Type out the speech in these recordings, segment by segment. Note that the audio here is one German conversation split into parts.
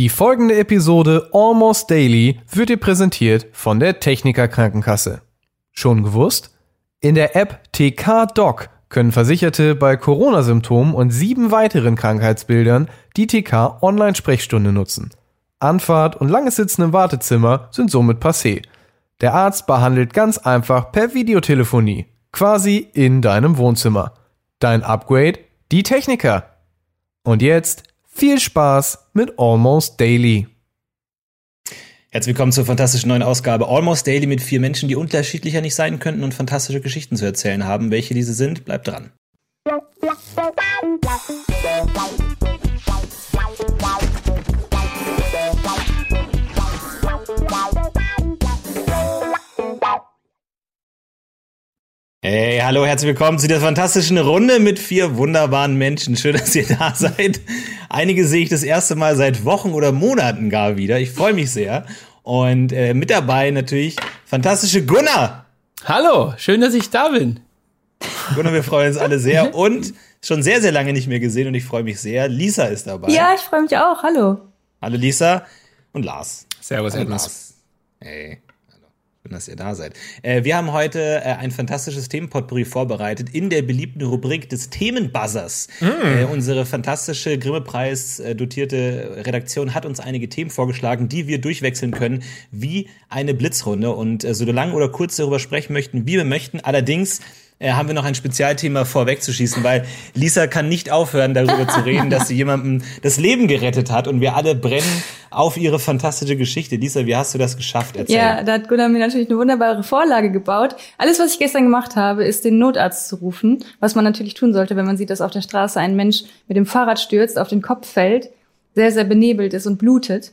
Die folgende Episode Almost Daily wird dir präsentiert von der Techniker Krankenkasse. Schon gewusst? In der App TK Doc können Versicherte bei Corona-Symptomen und sieben weiteren Krankheitsbildern die TK Online-Sprechstunde nutzen. Anfahrt und langes Sitzen im Wartezimmer sind somit passé. Der Arzt behandelt ganz einfach per Videotelefonie, quasi in deinem Wohnzimmer. Dein Upgrade? Die Techniker. Und jetzt viel Spaß mit Almost Daily. Herzlich willkommen zur fantastischen neuen Ausgabe Almost Daily mit vier Menschen, die unterschiedlicher nicht sein könnten und fantastische Geschichten zu erzählen haben. Welche diese sind, bleibt dran. Hey, hallo, herzlich willkommen zu dieser fantastischen Runde mit vier wunderbaren Menschen. Schön, dass ihr da seid. Einige sehe ich das erste Mal seit Wochen oder Monaten gar wieder. Ich freue mich sehr. Und äh, mit dabei natürlich fantastische Gunnar. Hallo, schön, dass ich da bin. Gunnar, wir freuen uns alle sehr und schon sehr, sehr lange nicht mehr gesehen und ich freue mich sehr. Lisa ist dabei. Ja, ich freue mich auch. Hallo. Hallo Lisa und Lars. Servus, Hallo. Lars. Hey. Schön, dass ihr da seid. Äh, wir haben heute äh, ein fantastisches Themenpotpourri vorbereitet in der beliebten Rubrik des Themenbuzzers. Äh, unsere fantastische Grimme-Preis dotierte Redaktion hat uns einige Themen vorgeschlagen, die wir durchwechseln können wie eine Blitzrunde. Und äh, so lang oder kurz darüber sprechen möchten, wie wir möchten. Allerdings äh, haben wir noch ein Spezialthema vorwegzuschießen, weil Lisa kann nicht aufhören, darüber zu reden, dass sie jemandem das Leben gerettet hat und wir alle brennen auf ihre fantastische Geschichte. Lisa, wie hast du das geschafft? Erzähl. Ja, da hat Gunnar mir natürlich eine wunderbare Vorlage gebaut. Alles, was ich gestern gemacht habe, ist den Notarzt zu rufen, was man natürlich tun sollte, wenn man sieht, dass auf der Straße ein Mensch mit dem Fahrrad stürzt, auf den Kopf fällt, sehr, sehr benebelt ist und blutet.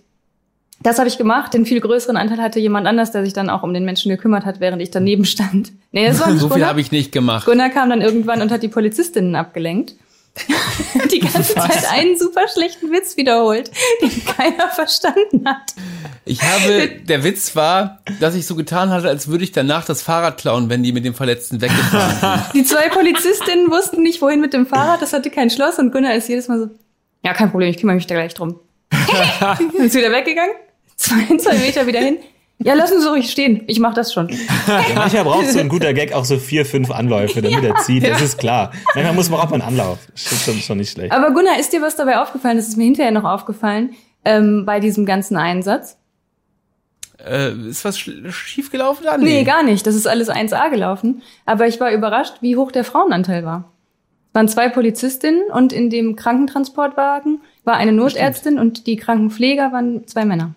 Das habe ich gemacht. Den viel größeren Anteil hatte jemand anders, der sich dann auch um den Menschen gekümmert hat, während ich daneben stand. Nee, das war nicht So viel habe ich nicht gemacht. Gunnar kam dann irgendwann und hat die Polizistinnen abgelenkt. die ganze Zeit einen super schlechten Witz wiederholt, den keiner verstanden hat. Ich habe, der Witz war, dass ich so getan hatte, als würde ich danach das Fahrrad klauen, wenn die mit dem Verletzten weggefahren sind. Die zwei Polizistinnen wussten nicht, wohin mit dem Fahrrad, das hatte kein Schloss und Gunnar ist jedes Mal so, ja, kein Problem, ich kümmere mich da gleich drum. ist wieder weggegangen, zwei, zwei Meter wieder hin. Ja, lassen Sie ruhig stehen, ich mach das schon. Ja, manchmal braucht so ein guter Gag auch so vier, fünf Anläufe, damit er zieht. Das ist klar. Manchmal muss man auch mal einen Anlauf. Das ist schon, schon nicht schlecht. Aber Gunnar, ist dir was dabei aufgefallen? Das ist mir hinterher noch aufgefallen, ähm, bei diesem ganzen Einsatz. äh, ist was sch- schief gelaufen da? Nee, gar nicht. Das ist alles 1A gelaufen. Aber ich war überrascht, wie hoch der Frauenanteil war. Es waren zwei Polizistinnen und in dem Krankentransportwagen war eine Notärztin und die Krankenpfleger waren zwei Männer.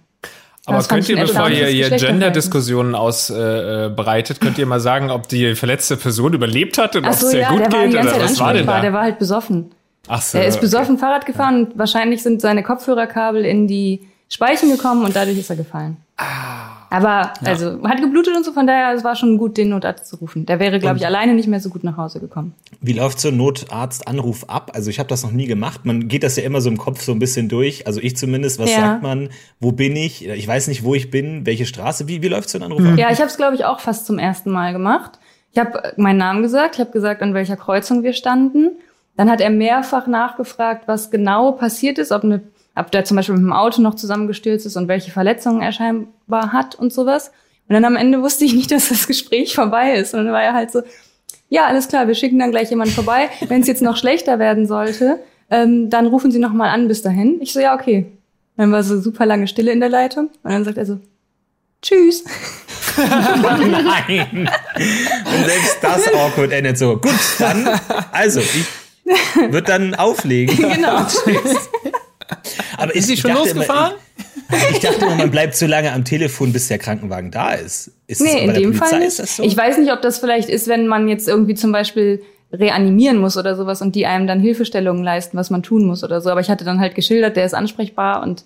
Aber könnt ihr, bevor ihr erstaunliches hier Geschlechterverhältnis. Gender-Diskussionen ausbereitet, könnt ihr mal sagen, ob die verletzte Person überlebt hat und ob es so, sehr ja, gut geht oder was war denn da? Der war halt besoffen. Ach so, Er ist okay. besoffen Fahrrad gefahren und wahrscheinlich sind seine Kopfhörerkabel in die Speichen gekommen und dadurch ist er gefallen. Ah. Aber, also, hat geblutet und so, von daher, es war schon gut, den Notarzt zu rufen. Der wäre, glaube ich, alleine nicht mehr so gut nach Hause gekommen. Wie läuft so ein Notarztanruf ab? Also ich habe das noch nie gemacht. Man geht das ja immer so im Kopf so ein bisschen durch. Also ich zumindest. Was Ja. sagt man? Wo bin ich? Ich weiß nicht, wo ich bin. Welche Straße? Wie, wie läuft so ein Anruf ab? Ja, ich habe es, glaube ich, auch fast zum ersten Mal gemacht. Ich habe meinen Namen gesagt, ich habe gesagt, an welcher Kreuzung wir standen. Dann hat er mehrfach nachgefragt, was genau passiert ist, ob, eine, ob der zum Beispiel mit dem Auto noch zusammengestürzt ist und welche Verletzungen er scheinbar hat und sowas. Und dann am Ende wusste ich nicht, dass das Gespräch vorbei ist. Und dann war er halt so, ja, alles klar, wir schicken dann gleich jemanden vorbei. Wenn es jetzt noch schlechter werden sollte, ähm, dann rufen Sie noch mal an bis dahin. Ich so, ja, okay. Dann war so super lange Stille in der Leitung. Und dann sagt er so, tschüss. Nein. Und selbst das awkward endet so. Gut, dann. Also, ich würde dann auflegen. Genau. Aber Ist sie schon dachte immer- losgefahren? Ich dachte immer, man bleibt zu lange am Telefon, bis der Krankenwagen da ist. Ist das Nee, in dem Polizei Fall ist nicht. das so? Ich weiß nicht, ob das vielleicht ist, wenn man jetzt irgendwie zum Beispiel reanimieren muss oder sowas und die einem dann Hilfestellungen leisten, was man tun muss oder so. Aber ich hatte dann halt geschildert, der ist ansprechbar und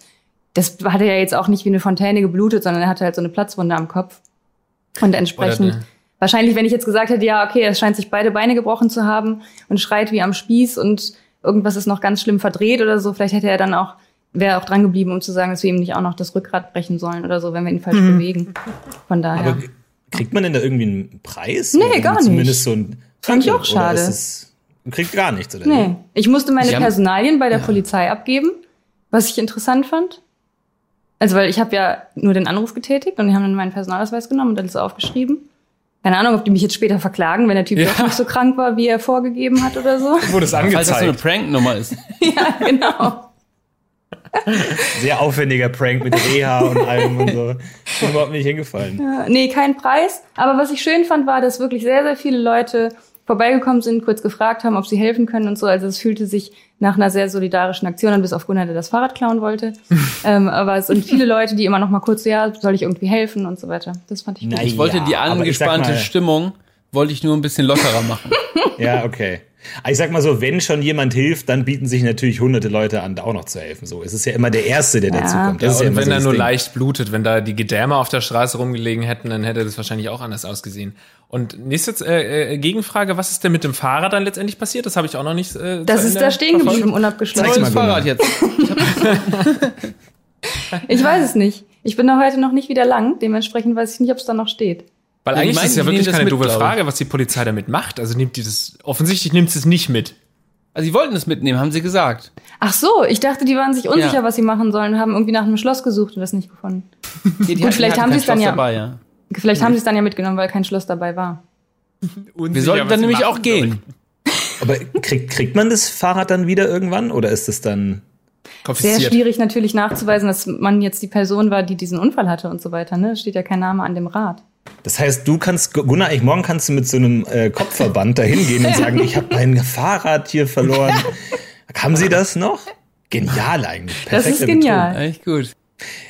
das hatte ja jetzt auch nicht wie eine Fontäne geblutet, sondern er hatte halt so eine Platzwunde am Kopf. Und entsprechend, wahrscheinlich, wenn ich jetzt gesagt hätte, ja, okay, er scheint sich beide Beine gebrochen zu haben und schreit wie am Spieß und irgendwas ist noch ganz schlimm verdreht oder so, vielleicht hätte er dann auch, wäre auch dran geblieben, um zu sagen, dass wir ihm nicht auch noch das Rückgrat brechen sollen oder so, wenn wir ihn falsch bewegen. Von daher. Aber kriegt man denn da irgendwie einen Preis? Nee, Oder gar Zumindest so ein. Fand ich auch Oder schade. ist es, man kriegt gar nichts, oder? Nee, ich musste meine Sie haben- Personalien bei der Polizei abgeben, was ich interessant fand. Also weil ich habe ja nur den Anruf getätigt und die haben dann meinen Personalausweis genommen und alles aufgeschrieben. Keine Ahnung, ob die mich jetzt später verklagen, wenn der Typ Ja. doch nicht so krank war, wie er vorgegeben hat oder so. Wurde es Falls das so eine angezeigt. Prank-Nummer ist. ja, genau. Sehr aufwendiger Prank mit Reha und allem und so. Ist mir überhaupt nicht hingefallen. Ja, nee, kein Preis. Aber was ich schön fand, war, dass wirklich sehr, sehr viele Leute vorbeigekommen sind, kurz gefragt haben, ob sie helfen können und so. Also es fühlte sich nach einer sehr solidarischen Aktion an, bis auf Gunnar, der das Fahrrad klauen wollte. ähm, aber es sind viele Leute, die immer noch mal kurz, so, ja, soll ich irgendwie helfen und so weiter. Das fand ich gut. Nein. Ich wollte Ja, die angespannte mal- Stimmung, wollte ich nur ein bisschen lockerer machen. Ja, okay. Aber Ich sag mal so, wenn schon jemand hilft, dann bieten sich natürlich hunderte Leute an, da auch noch zu helfen. So, es ist ja immer der Erste, der Ja. dazu kommt. Ja, Das ist ja und immer wenn so er nur Ding. leicht blutet, wenn da die Gedärme auf der Straße rumgelegen hätten, dann hätte das wahrscheinlich auch anders ausgesehen. Und nächste äh, äh, Gegenfrage, was ist denn mit dem Fahrrad dann letztendlich passiert? Das habe ich auch noch nicht. Äh, Das ist da stehen geblieben, unabgeschlossen. Zeig's Neues mal, Fahrrad Gunnar. jetzt. Ich weiß es nicht. Ich bin da heute noch nicht wieder lang, dementsprechend weiß ich nicht, ob es da noch steht. Weil Ja, eigentlich ist es ja die wirklich keine mit, doofe. Frage, was die Polizei damit macht. Also nimmt die das, offensichtlich nimmt sie es nicht mit. Also sie wollten es mitnehmen, haben sie gesagt. Ach so, ich dachte, die waren sich unsicher, Ja. was sie machen sollen, haben irgendwie nach einem Schloss gesucht und das nicht gefunden. Die, die Gut, vielleicht haben sie es dann ja- Dabei, ja. Vielleicht haben sie es dann ja mitgenommen, weil kein Schloss dabei war. Wir sollten dann nämlich auch gehen. Aber kriegt, kriegt man das Fahrrad dann wieder irgendwann? Oder ist es dann. Sehr schwierig natürlich nachzuweisen, dass man jetzt die Person war, die diesen Unfall hatte und so weiter. Ne? Steht ja kein Name an dem Rad. Das heißt, du kannst, Gunnar, ich, morgen kannst du mit so einem äh, Kopfverband da hingehen und sagen, ich habe mein Fahrrad hier verloren. Haben sie das noch? Genial eigentlich. Das ist genial. Echt gut.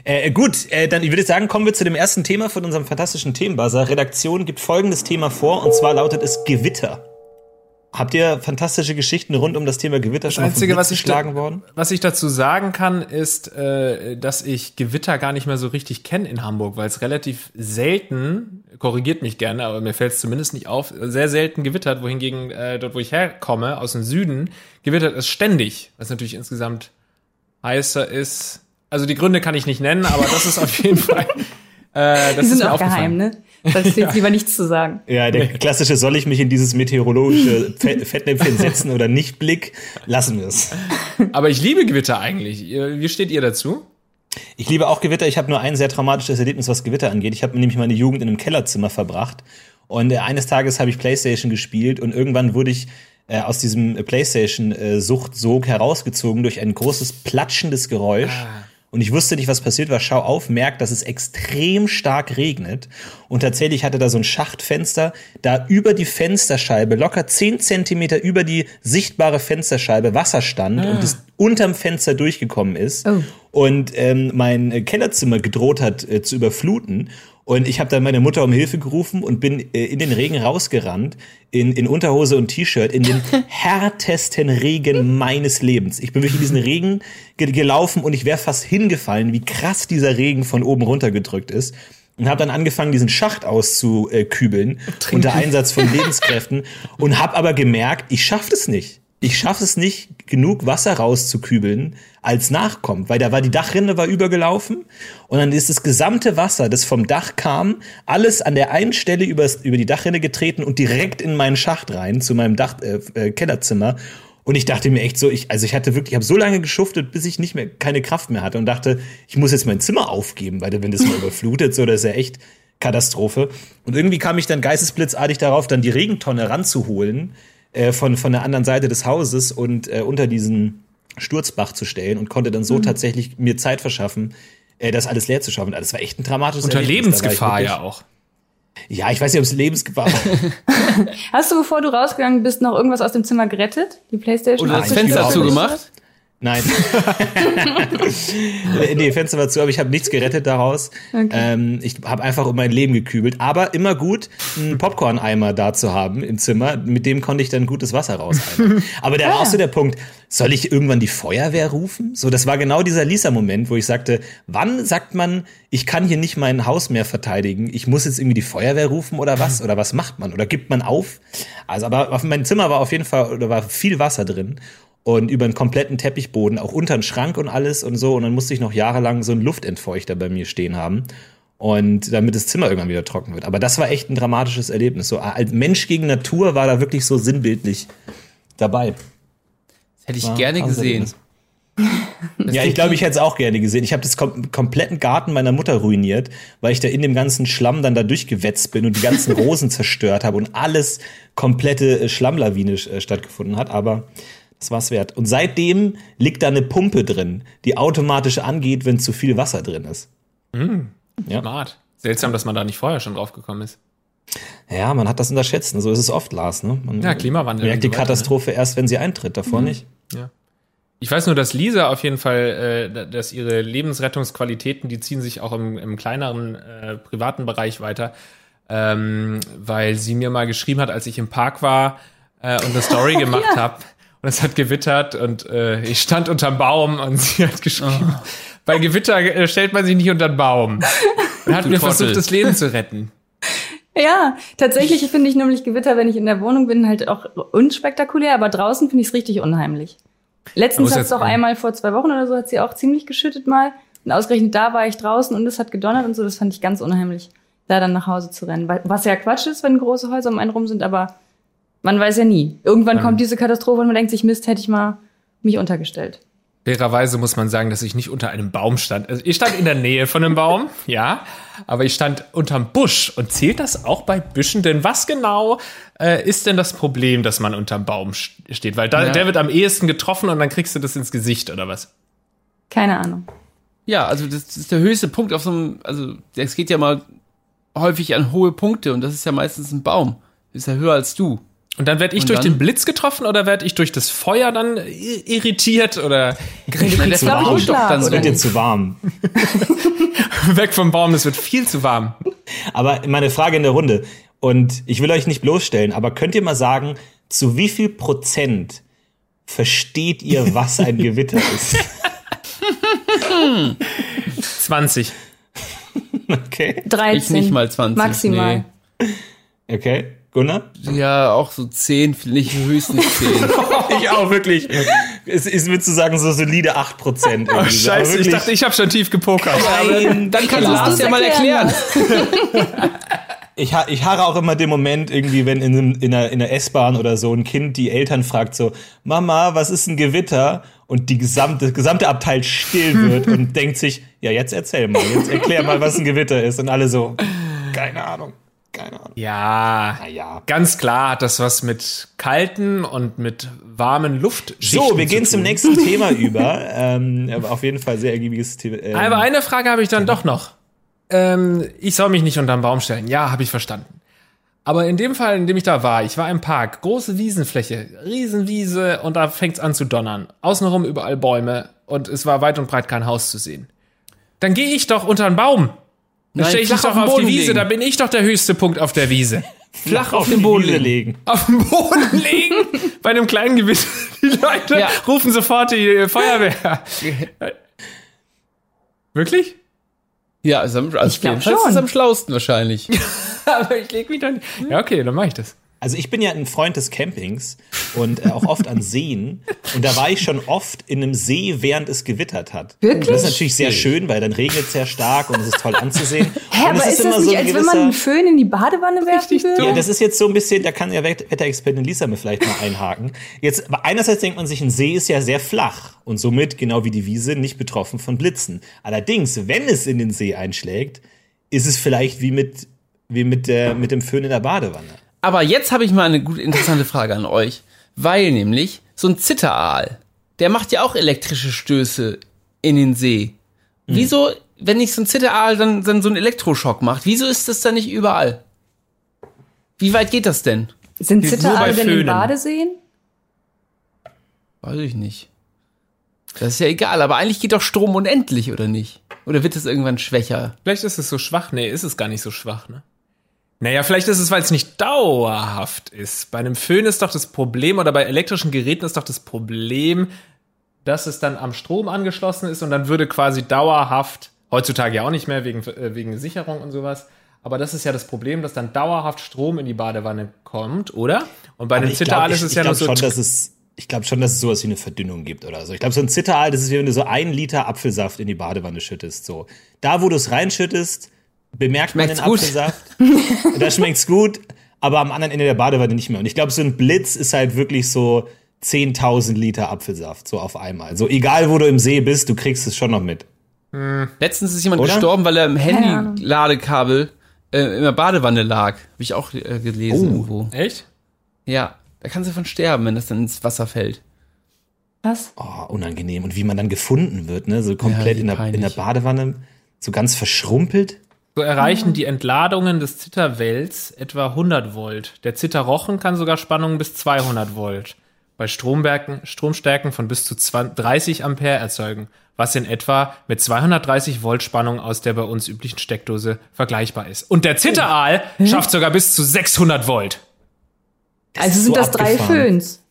Äh, gut, äh, dann ich würde sagen, kommen wir zu dem ersten Thema von unserem fantastischen Themenbuzzer. Redaktion gibt folgendes Thema vor und zwar lautet es Gewitter. Habt ihr fantastische Geschichten rund um das Thema Gewitter schon vom Einzige, was ich, geschlagen worden? was ich dazu sagen kann, ist, äh, dass ich Gewitter gar nicht mehr so richtig kenne in Hamburg, weil es relativ selten, korrigiert mich gerne, aber mir fällt es zumindest nicht auf, sehr selten gewittert, wohingegen äh, dort, wo ich herkomme, aus dem Süden, gewittert es ständig, was natürlich insgesamt heißer ist. Also die Gründe kann ich nicht nennen, aber das ist auf jeden Fall. Äh, das Die ist sind mir auch aufgefallen. geheim, ne? Da ist jetzt lieber nichts zu sagen. Ja, der klassische soll ich mich in dieses meteorologische Fe- Fettnäpfchen setzen oder nicht Blick, lassen wir es. Aber ich liebe Gewitter eigentlich. Wie steht ihr dazu? Ich liebe auch Gewitter. Ich habe nur ein sehr traumatisches Erlebnis, was Gewitter angeht. Ich habe nämlich meine Jugend in einem Kellerzimmer verbracht. Und äh, eines Tages habe ich Playstation gespielt und irgendwann wurde ich äh, aus diesem Playstation-Suchtsog herausgezogen durch ein großes platschendes Geräusch. Und ich wusste nicht, was passiert war. Schau auf, merkt, dass es extrem stark regnet. Und tatsächlich hatte da so ein Schachtfenster, da über die Fensterscheibe, locker 10 Zentimeter über die sichtbare Fensterscheibe Wasser stand und es unterm Fenster durchgekommen ist. Oh. Und ähm, mein äh, Kellerzimmer gedroht hat äh, zu überfluten. Und ich habe dann meine Mutter um Hilfe gerufen und bin äh, in den Regen rausgerannt, in, in Unterhose und T-Shirt, in den härtesten Regen meines Lebens. Ich bin durch diesen Regen ge gelaufen und ich wäre fast hingefallen, wie krass dieser Regen von oben runtergedrückt ist. Und habe dann angefangen, diesen Schacht auszukübeln unter Einsatz von Lebenskräften und habe aber gemerkt, ich schaffe es nicht. Ich schaffe es nicht, genug Wasser rauszukübeln, als nachkommt, weil da war die Dachrinne war übergelaufen und dann ist das gesamte Wasser, das vom Dach kam, alles an der einen Stelle übers, über die Dachrinne getreten und direkt in meinen Schacht rein, zu meinem Dach, äh, äh, Kellerzimmer. Und ich dachte mir echt so, ich, also ich hatte wirklich, ich habe so lange geschuftet, bis ich nicht mehr keine Kraft mehr hatte und dachte, ich muss jetzt mein Zimmer aufgeben, weil wenn das mal überflutet, so, das ist ja echt Katastrophe. Und irgendwie kam ich dann geistesblitzartig darauf, dann die Regentonne ranzuholen äh, von, von der anderen Seite des Hauses und äh, unter diesen Sturzbach zu stellen und konnte dann so tatsächlich mir Zeit verschaffen, äh, das alles leer zu schaffen. Das war echt ein dramatisches Unter Erlebnis. Lebensgefahr wirklich- ja auch. Ja, ich weiß nicht, ob es Lebensgefahr war. Hast du, bevor du rausgegangen bist, noch irgendwas aus dem Zimmer gerettet? Die Playstation? Oder das Fenster zugemacht? Nein. nee, Fenster war zu, aber ich habe nichts gerettet daraus. Ähm, ich habe einfach um mein Leben gekübelt. Aber immer gut, einen Popcorn-Eimer da zu haben im Zimmer. Mit dem konnte ich dann gutes Wasser raushalten. aber da war auch so der Punkt, soll ich irgendwann die Feuerwehr rufen? So, das war genau dieser Lisa-Moment, wo ich sagte, wann sagt man, ich kann hier nicht mein Haus mehr verteidigen, ich muss jetzt irgendwie die Feuerwehr rufen oder was? Oder was macht man? Oder gibt man auf? Also, aber auf meinem Zimmer war auf jeden Fall, oder war viel Wasser drin und über einen kompletten Teppichboden, auch unter den Schrank und alles und so. Und dann musste ich noch jahrelang so einen Luftentfeuchter bei mir stehen haben. Und damit das Zimmer irgendwann wieder trocken wird. Aber das war echt ein dramatisches Erlebnis. So als Mensch gegen Natur war da wirklich so sinnbildlich dabei. Das hätte ich War gerne gesehen. Ja, ich glaube, ich hätte es auch gerne gesehen. Ich habe das kom kompletten Garten meiner Mutter ruiniert, weil ich da in dem ganzen Schlamm dann da durchgewetzt bin und die ganzen Rosen zerstört habe und alles komplette äh, Schlammlawine äh, stattgefunden hat. Aber das war's wert. Und seitdem liegt da eine Pumpe drin, die automatisch angeht, wenn zu viel Wasser drin ist. Ja. Smart. Seltsam, dass man da nicht vorher schon drauf gekommen ist. Ja, man hat das unterschätzt. ne? So ist es oft, Lars. Ne? Man Ja, Klimawandel merkt die so weiter, Katastrophe erst, wenn sie eintritt, davor nicht. Ja. Ich weiß nur, dass Lisa auf jeden Fall, äh, dass ihre Lebensrettungsqualitäten, die ziehen sich auch im, im kleineren äh, privaten Bereich weiter, ähm, weil sie mir mal geschrieben hat, als ich im Park war äh, und eine Story gemacht Ja. habe und es hat gewittert und äh, ich stand unterm Baum und sie hat geschrieben, bei Gewitter äh, stellt man sich nicht unter den Baum. Und hat Du mir Trottel. versucht, das Leben zu retten. Ja, tatsächlich finde ich nämlich Gewitter, wenn ich in der Wohnung bin, halt auch unspektakulär, aber draußen finde ich es richtig unheimlich. Letztens hat es auch einmal vor zwei Wochen oder so, hat sie auch ziemlich geschüttet mal. Und ausgerechnet da war ich draußen und es hat gedonnert und so, das fand ich ganz unheimlich, da dann nach Hause zu rennen. Was ja Quatsch ist, wenn große Häuser um einen rum sind, aber man weiß ja nie. Irgendwann kommt diese Katastrophe und man denkt sich, Mist, hätte ich mal mich untergestellt. Fairerweise muss man sagen, dass ich nicht unter einem Baum stand. Also ich stand in der Nähe von einem Baum, ja, aber ich stand unterm Busch. Und zählt das auch bei Büschen? Denn was genau äh, ist denn das Problem, dass man unterm Baum st- steht? Weil da, Ja. der wird am ehesten getroffen und dann kriegst du das ins Gesicht oder was? Keine Ahnung. Ja, also das ist der höchste Punkt auf so einem, also es geht ja mal häufig an hohe Punkte und das ist ja meistens ein Baum. Ist ja höher als du. Und dann werde ich Und durch den Blitz getroffen oder werde ich durch das Feuer dann irritiert oder Ich meine, der zu warm. dann so. Wird dir zu warm. weg vom Baum? Das wird viel zu warm. Aber meine Frage in der Runde, und ich will euch nicht bloßstellen, aber könnt ihr mal sagen, zu wie viel Prozent versteht ihr, was ein Gewitter ist? 20. Okay. 13. Ich nicht mal 20. Maximal. Okay. Gunnar? Ja, auch so 10, nicht höchstens 10. Ich auch, wirklich. Es ist mir zu sagen, so solide 8 Prozent. Oh, scheiße, ich dachte, ich habe schon tief gepokert. Nein, Dann kann Kannst Lars ja mal erklären. Ich, ha ich harre auch immer den Moment irgendwie, wenn in, einem, in einer, in einer S-Bahn oder so ein Kind die Eltern fragt so, Mama, was ist ein Gewitter? Und die gesamte, gesamte Abteil still wird und denkt sich, ja, jetzt erzähl mal, jetzt erklär mal, was ein Gewitter ist. Und alle so, keine Ahnung, keine Ahnung. Ja, Naja. ganz klar hat das was mit kalten und mit warmen Luftschichten So, wir zu gehen tun. zum nächsten Thema über. Ähm, aber auf jeden Fall sehr ergiebiges Thema. Ähm, Aber eine Frage habe ich dann doch noch. Ähm, ich soll mich nicht unterm Baum stellen. Ja, habe ich verstanden. Aber in dem Fall, in dem ich da war, ich war im Park, große Wiesenfläche, Riesenwiese und da fängt's an zu donnern. Außenrum überall Bäume und es war weit und breit kein Haus zu sehen. Dann gehe ich doch unter einen Baum. Dann stelle ich flach doch auf den auf die Wiese, legen. da bin ich doch der höchste Punkt auf der Wiese. Flach auf auf den Boden legen. legen. Auf dem Boden liegen, bei einem kleinen Gewitter. Die Leute Ja. rufen sofort die Feuerwehr. Wirklich? Ja, ist am, also Ich glaub jedenfalls ist schon. am schlausten wahrscheinlich. Aber ich leg mich dann. Ja, okay, dann mache ich das. Also ich bin ja ein Freund des Campings und äh, auch oft an Seen. Und da war ich schon oft in einem See, während es gewittert hat. Wirklich? Und das ist natürlich sehr schön, weil dann regnet es sehr stark und es ist toll anzusehen. Hä, und aber es ist das nicht, ein als wenn man einen Föhn in die Badewanne werfen würde? Ja, das ist jetzt so ein bisschen, da kann ja Wett- Wetterexpertin Lisa mir vielleicht mal einhaken. Jetzt, aber einerseits denkt man sich, ein See ist ja sehr flach und somit, genau wie die Wiese, nicht betroffen von Blitzen. Allerdings, wenn es in den See einschlägt, ist es vielleicht wie mit, wie mit, der, mit dem Föhn in der Badewanne. Aber jetzt habe ich mal eine gut interessante Frage an euch. Weil nämlich so ein Zitteraal, der macht ja auch elektrische Stöße in den See. Wieso, wenn nicht so ein Zitteraal dann, dann so einen Elektroschock macht, wieso ist das dann nicht überall? Wie weit geht das denn? Sind Zitteraale bei denn in. Badeseen? Weiß ich nicht. Das ist ja egal, aber eigentlich geht doch Strom unendlich, oder nicht? Oder wird es irgendwann schwächer? Vielleicht ist es so schwach. Nee, ist es gar nicht so schwach, ne? Naja, vielleicht ist es, weil es nicht dauerhaft ist. Bei einem Föhn ist doch das Problem, oder bei elektrischen Geräten ist doch das Problem, dass es dann am Strom angeschlossen ist und dann würde quasi dauerhaft, heutzutage ja auch nicht mehr wegen, äh, wegen Sicherung und sowas, aber das ist ja das Problem, dass dann dauerhaft Strom in die Badewanne kommt, oder? Und bei Aber einem Zitteraal glaub, ist es ja nur so. schon, dass es ich glaube schon, dass es sowas wie eine Verdünnung gibt oder so. Ich glaube, so ein Zitteraal, das ist wie wenn du so einen Liter Apfelsaft in die Badewanne schüttest. So. Da, wo du es reinschüttest, bemerkt man den Schmeckt's gut. Apfelsaft. da schmeckt's gut, aber am anderen Ende der Badewanne nicht mehr. Und ich glaube, so ein Blitz ist halt wirklich so 10.000 Liter Apfelsaft, so auf einmal. So egal, wo du im See bist, du kriegst es schon noch mit. Letztens ist jemand Oder? gestorben, weil er im. Handy-Ladekabel äh, in der Badewanne lag. Habe ich auch äh, gelesen Oh. irgendwo. Echt? Ja, da kann sie von sterben, wenn das dann ins Wasser fällt. Was? Oh, unangenehm. Und wie man dann gefunden wird, ne? So komplett wie in, der, in der. Badewanne, so ganz verschrumpelt. So erreichen die Entladungen des Zitterwells etwa 100 Volt. Der Zitterrochen kann sogar Spannungen bis 200 Volt bei Stromberken, Stromstärken von bis zu 20, 30 Ampere erzeugen, was in etwa mit 230 Volt Spannung aus der bei uns üblichen Steckdose vergleichbar ist. Und der Zitteraal schafft sogar bis zu 600 Volt. also ist sind so das drei abgefahren. Föhns.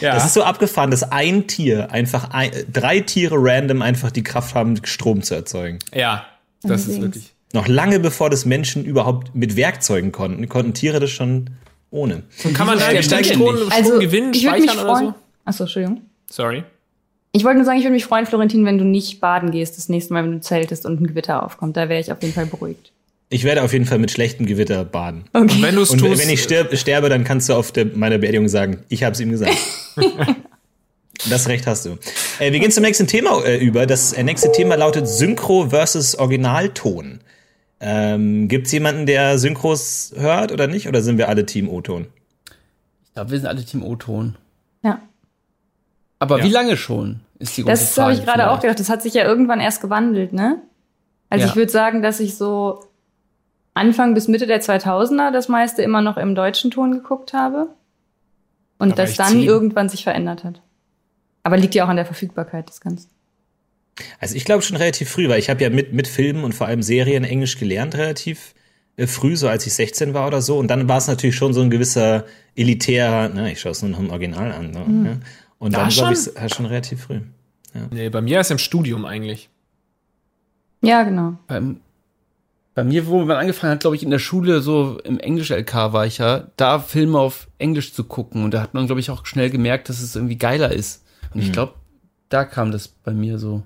Ja. Das ist so abgefahren, dass ein Tier einfach, ein, drei Tiere random einfach die Kraft haben, Strom zu erzeugen. ja, das ist Allerdings. Also wirklich. Noch lange bevor das Menschen überhaupt mit Werkzeugen konnten, konnten Tiere das schon ohne. Kann man da stimmt Strom, Strom Also gewinnen, ich würde mich speichern oder freuen. so? Achso, Entschuldigung. Sorry. Ich wollte nur sagen, ich würde mich freuen, Florentin, wenn du nicht baden gehst das nächste Mal, wenn du zeltest und ein Gewitter aufkommt. Da wäre ich auf jeden Fall beruhigt. Ich werde auf jeden Fall mit schlechtem Gewitter baden. Okay. Wenn du es Und tust, wenn ich stirb, sterbe, dann kannst du auf der, meiner Beerdigung sagen, ich habe es ihm gesagt. das Recht hast du. Äh, wir gehen zum nächsten Thema äh, über. Das äh, nächste Thema lautet Synchro versus Originalton. Ähm, Gibt es jemanden, der Synchros hört oder nicht? Oder sind wir alle Team O-Ton? Ich glaube, wir sind alle Team O-Ton. ja. Aber Ja. wie lange schon? Ist die große Das habe ich gerade auch gedacht. Das hat sich ja irgendwann erst gewandelt, ne? Also Ja. ich würde sagen, dass ich so Anfang bis Mitte der 2000er das meiste immer noch im deutschen Ton geguckt habe. Und das dann zehn. irgendwann sich verändert hat. Aber liegt ja auch an der Verfügbarkeit des Ganzen. Also ich glaube schon relativ früh, weil ich habe ja mit, mit Filmen und vor allem Serien Englisch gelernt relativ äh, früh, so als ich 16 war oder so. Und dann war es natürlich schon so ein gewisser elitär, ne, ich schaue es nur noch im Original an. Ne, ja. Und Da dann glaube ich es schon relativ früh. nee, bei mir ist im Studium eigentlich. Ja, genau. Beim, bei mir, wo man angefangen hat, glaube ich, in der Schule, so im Englisch-LK war ich ja, da Filme auf Englisch zu gucken. Und da hat man, glaube ich, auch schnell gemerkt, dass es irgendwie geiler ist. Und ich glaube, da kam das bei mir so.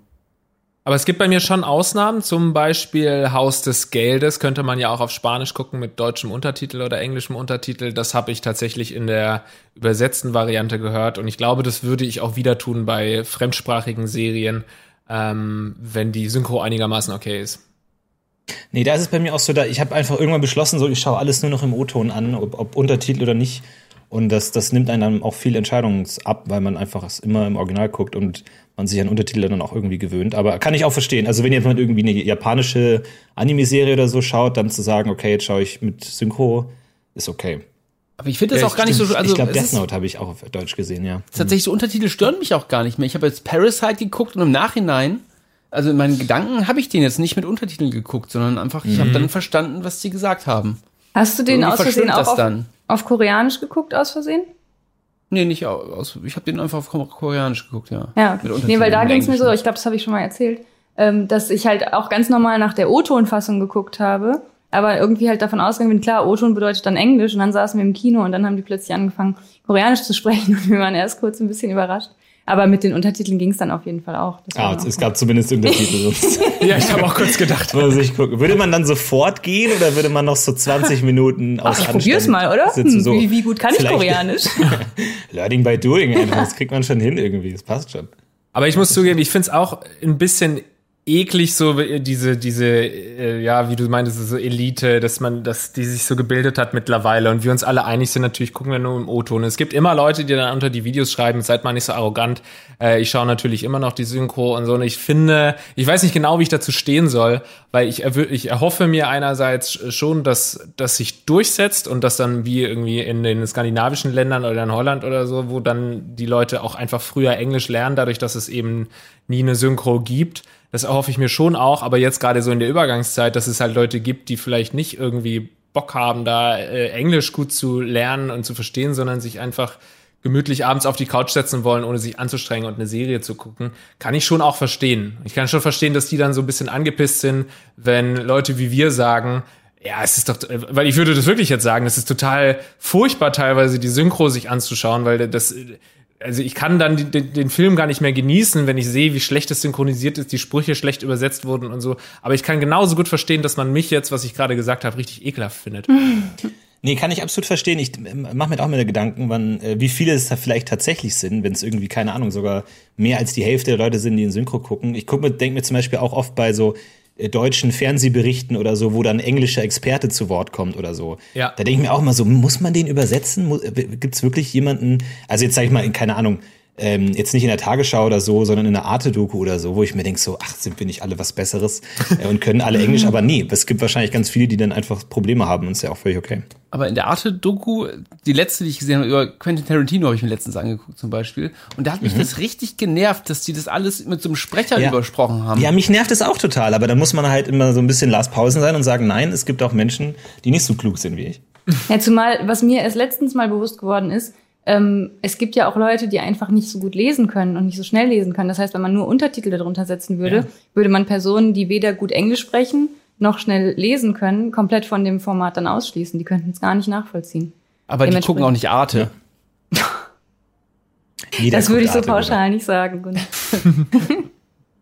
Aber es gibt bei mir schon Ausnahmen, zum Beispiel Haus des Geldes könnte man ja auch auf Spanisch gucken mit deutschem Untertitel oder englischem Untertitel. Das habe ich tatsächlich in der übersetzten Variante gehört und ich glaube, das würde ich auch wieder tun bei fremdsprachigen Serien, ähm, wenn die Synchro einigermaßen okay ist. Nee, da ist es bei mir auch so, da ich habe einfach irgendwann beschlossen, so ich schaue alles nur noch im O-Ton an, ob, ob Untertitel oder nicht. Und das, das nimmt einem dann auch viel Entscheidungen ab, weil man einfach es immer im Original guckt und man sich an Untertitel dann auch irgendwie gewöhnt. Aber kann ich auch verstehen. Also wenn jemand irgendwie eine japanische Anime-Serie oder so schaut, dann zu sagen, okay, jetzt schaue ich mit Synchro, ist okay. Aber ich finde das Ja, auch gar nicht so, stimmt. also ich glaube, Death Note habe ich auch auf Deutsch gesehen, ja. tatsächlich so Untertitel stören mich auch gar nicht mehr. Ich habe jetzt Parasite geguckt und im Nachhinein, also in meinen Gedanken habe ich den jetzt nicht mit Untertiteln geguckt, sondern einfach, ich habe dann verstanden, was die gesagt haben. Hast du den Irgendwie aus Versehen auch auf, dann. auf Koreanisch geguckt, aus Versehen? Nee, nicht aus, ich habe den einfach auf Ko- Koreanisch geguckt, ja. Ja, Mit okay. Untertiteln Nee, weil da ging es mir so, ich glaube, das habe ich schon mal erzählt, ähm, dass ich halt auch ganz normal nach der O-Ton-Fassung geguckt habe, aber irgendwie halt davon ausgegangen bin, klar, O-Ton bedeutet dann Englisch und dann saßen wir im Kino und dann haben die plötzlich angefangen, Koreanisch zu sprechen und wir waren erst kurz ein bisschen überrascht. Aber mit den Untertiteln ging es dann auf jeden Fall auch. Ah, es, auch es gab zumindest Untertitel. Ja, ich habe auch kurz gedacht. muss sich gucken. Würde man dann sofort gehen oder würde man noch so 20 Minuten aus Ach, ich probier's mal, oder? sitzen? Hm, So, wie, wie gut kann ich vielleicht- Koreanisch? Learning by doing, einfach. das kriegt man schon hin irgendwie. Das passt schon. Aber ich muss zugeben, ich finde es auch ein bisschen eklig, so äh, diese, diese, äh, ja, wie du meintest, so Elite, dass man, dass die sich so gebildet hat mittlerweile und wir uns alle einig sind, natürlich gucken wir nur im O-Ton. Es gibt immer Leute, die dann unter die Videos schreiben, seid mal nicht so arrogant. Äh, ich schaue natürlich immer noch die Synchro und so. Und ich finde, ich weiß nicht genau, wie ich dazu stehen soll, weil ich, ich erhoffe mir einerseits schon, dass das sich durchsetzt und dass dann wie irgendwie in den skandinavischen Ländern oder in Holland oder so, wo dann die Leute auch einfach früher Englisch lernen, dadurch, dass es eben nie eine Synchro gibt. Das erhoffe ich mir schon auch, aber jetzt gerade so in der Übergangszeit, dass es halt Leute gibt, die vielleicht nicht irgendwie Bock haben, da äh, Englisch gut zu lernen und zu verstehen, sondern sich einfach gemütlich abends auf die Couch setzen wollen, ohne sich anzustrengen und eine Serie zu gucken, kann ich schon auch verstehen. Ich kann schon verstehen, dass die dann so ein bisschen angepisst sind, wenn Leute wie wir sagen, ja, es ist doch, weil ich würde das wirklich jetzt sagen, es ist total furchtbar teilweise die Synchro sich anzuschauen, weil das, also ich kann dann den, den Film gar nicht mehr genießen, wenn ich sehe, wie schlecht es synchronisiert ist, die Sprüche schlecht übersetzt wurden und so. Aber ich kann genauso gut verstehen, dass man mich jetzt, was ich gerade gesagt habe, richtig ekelhaft findet. Nee, kann ich absolut verstehen. Ich mache mir auch mal Gedanken, wann, äh, wie viele es da vielleicht tatsächlich sind, wenn es irgendwie, keine Ahnung, sogar mehr als die Hälfte der Leute sind, die in Synchro gucken. Ich gucke mir, denke mir zum Beispiel auch oft bei so deutschen Fernsehberichten oder so, wo dann ein englischer Experte zu Wort kommt oder so. Ja. Da denke ich mir auch mal so, muss man den übersetzen? Gibt es wirklich jemanden, also jetzt sage ich mal, keine Ahnung, ähm, jetzt nicht in der Tagesschau oder so, sondern in der Arte-Doku oder so, wo ich mir denke so, ach, sind wir nicht alle was Besseres äh, und können alle Englisch, aber nee, es gibt wahrscheinlich ganz viele, die dann einfach Probleme haben und ist ja auch völlig okay. Aber in der Arte-Doku, die letzte, die ich gesehen habe, über Quentin Tarantino habe ich mir letztens angeguckt zum Beispiel. Und da hat mich mhm. das richtig genervt, dass die das alles mit so einem Sprecher ja. übersprochen haben. Ja, mich nervt es auch total, aber da muss man halt immer so ein bisschen Lars Pausen sein und sagen, nein, es gibt auch Menschen, die nicht so klug sind wie ich. Ja, zumal, was mir erst letztens mal bewusst geworden ist, ähm, es gibt ja auch Leute, die einfach nicht so gut lesen können und nicht so schnell lesen können. Das heißt, wenn man nur Untertitel darunter setzen würde, ja. würde man Personen, die weder gut Englisch sprechen noch schnell lesen können, komplett von dem Format dann ausschließen. Die könnten es gar nicht nachvollziehen. Aber die gucken auch nicht Arte. Das würde ich so Arte, pauschal oder? nicht sagen.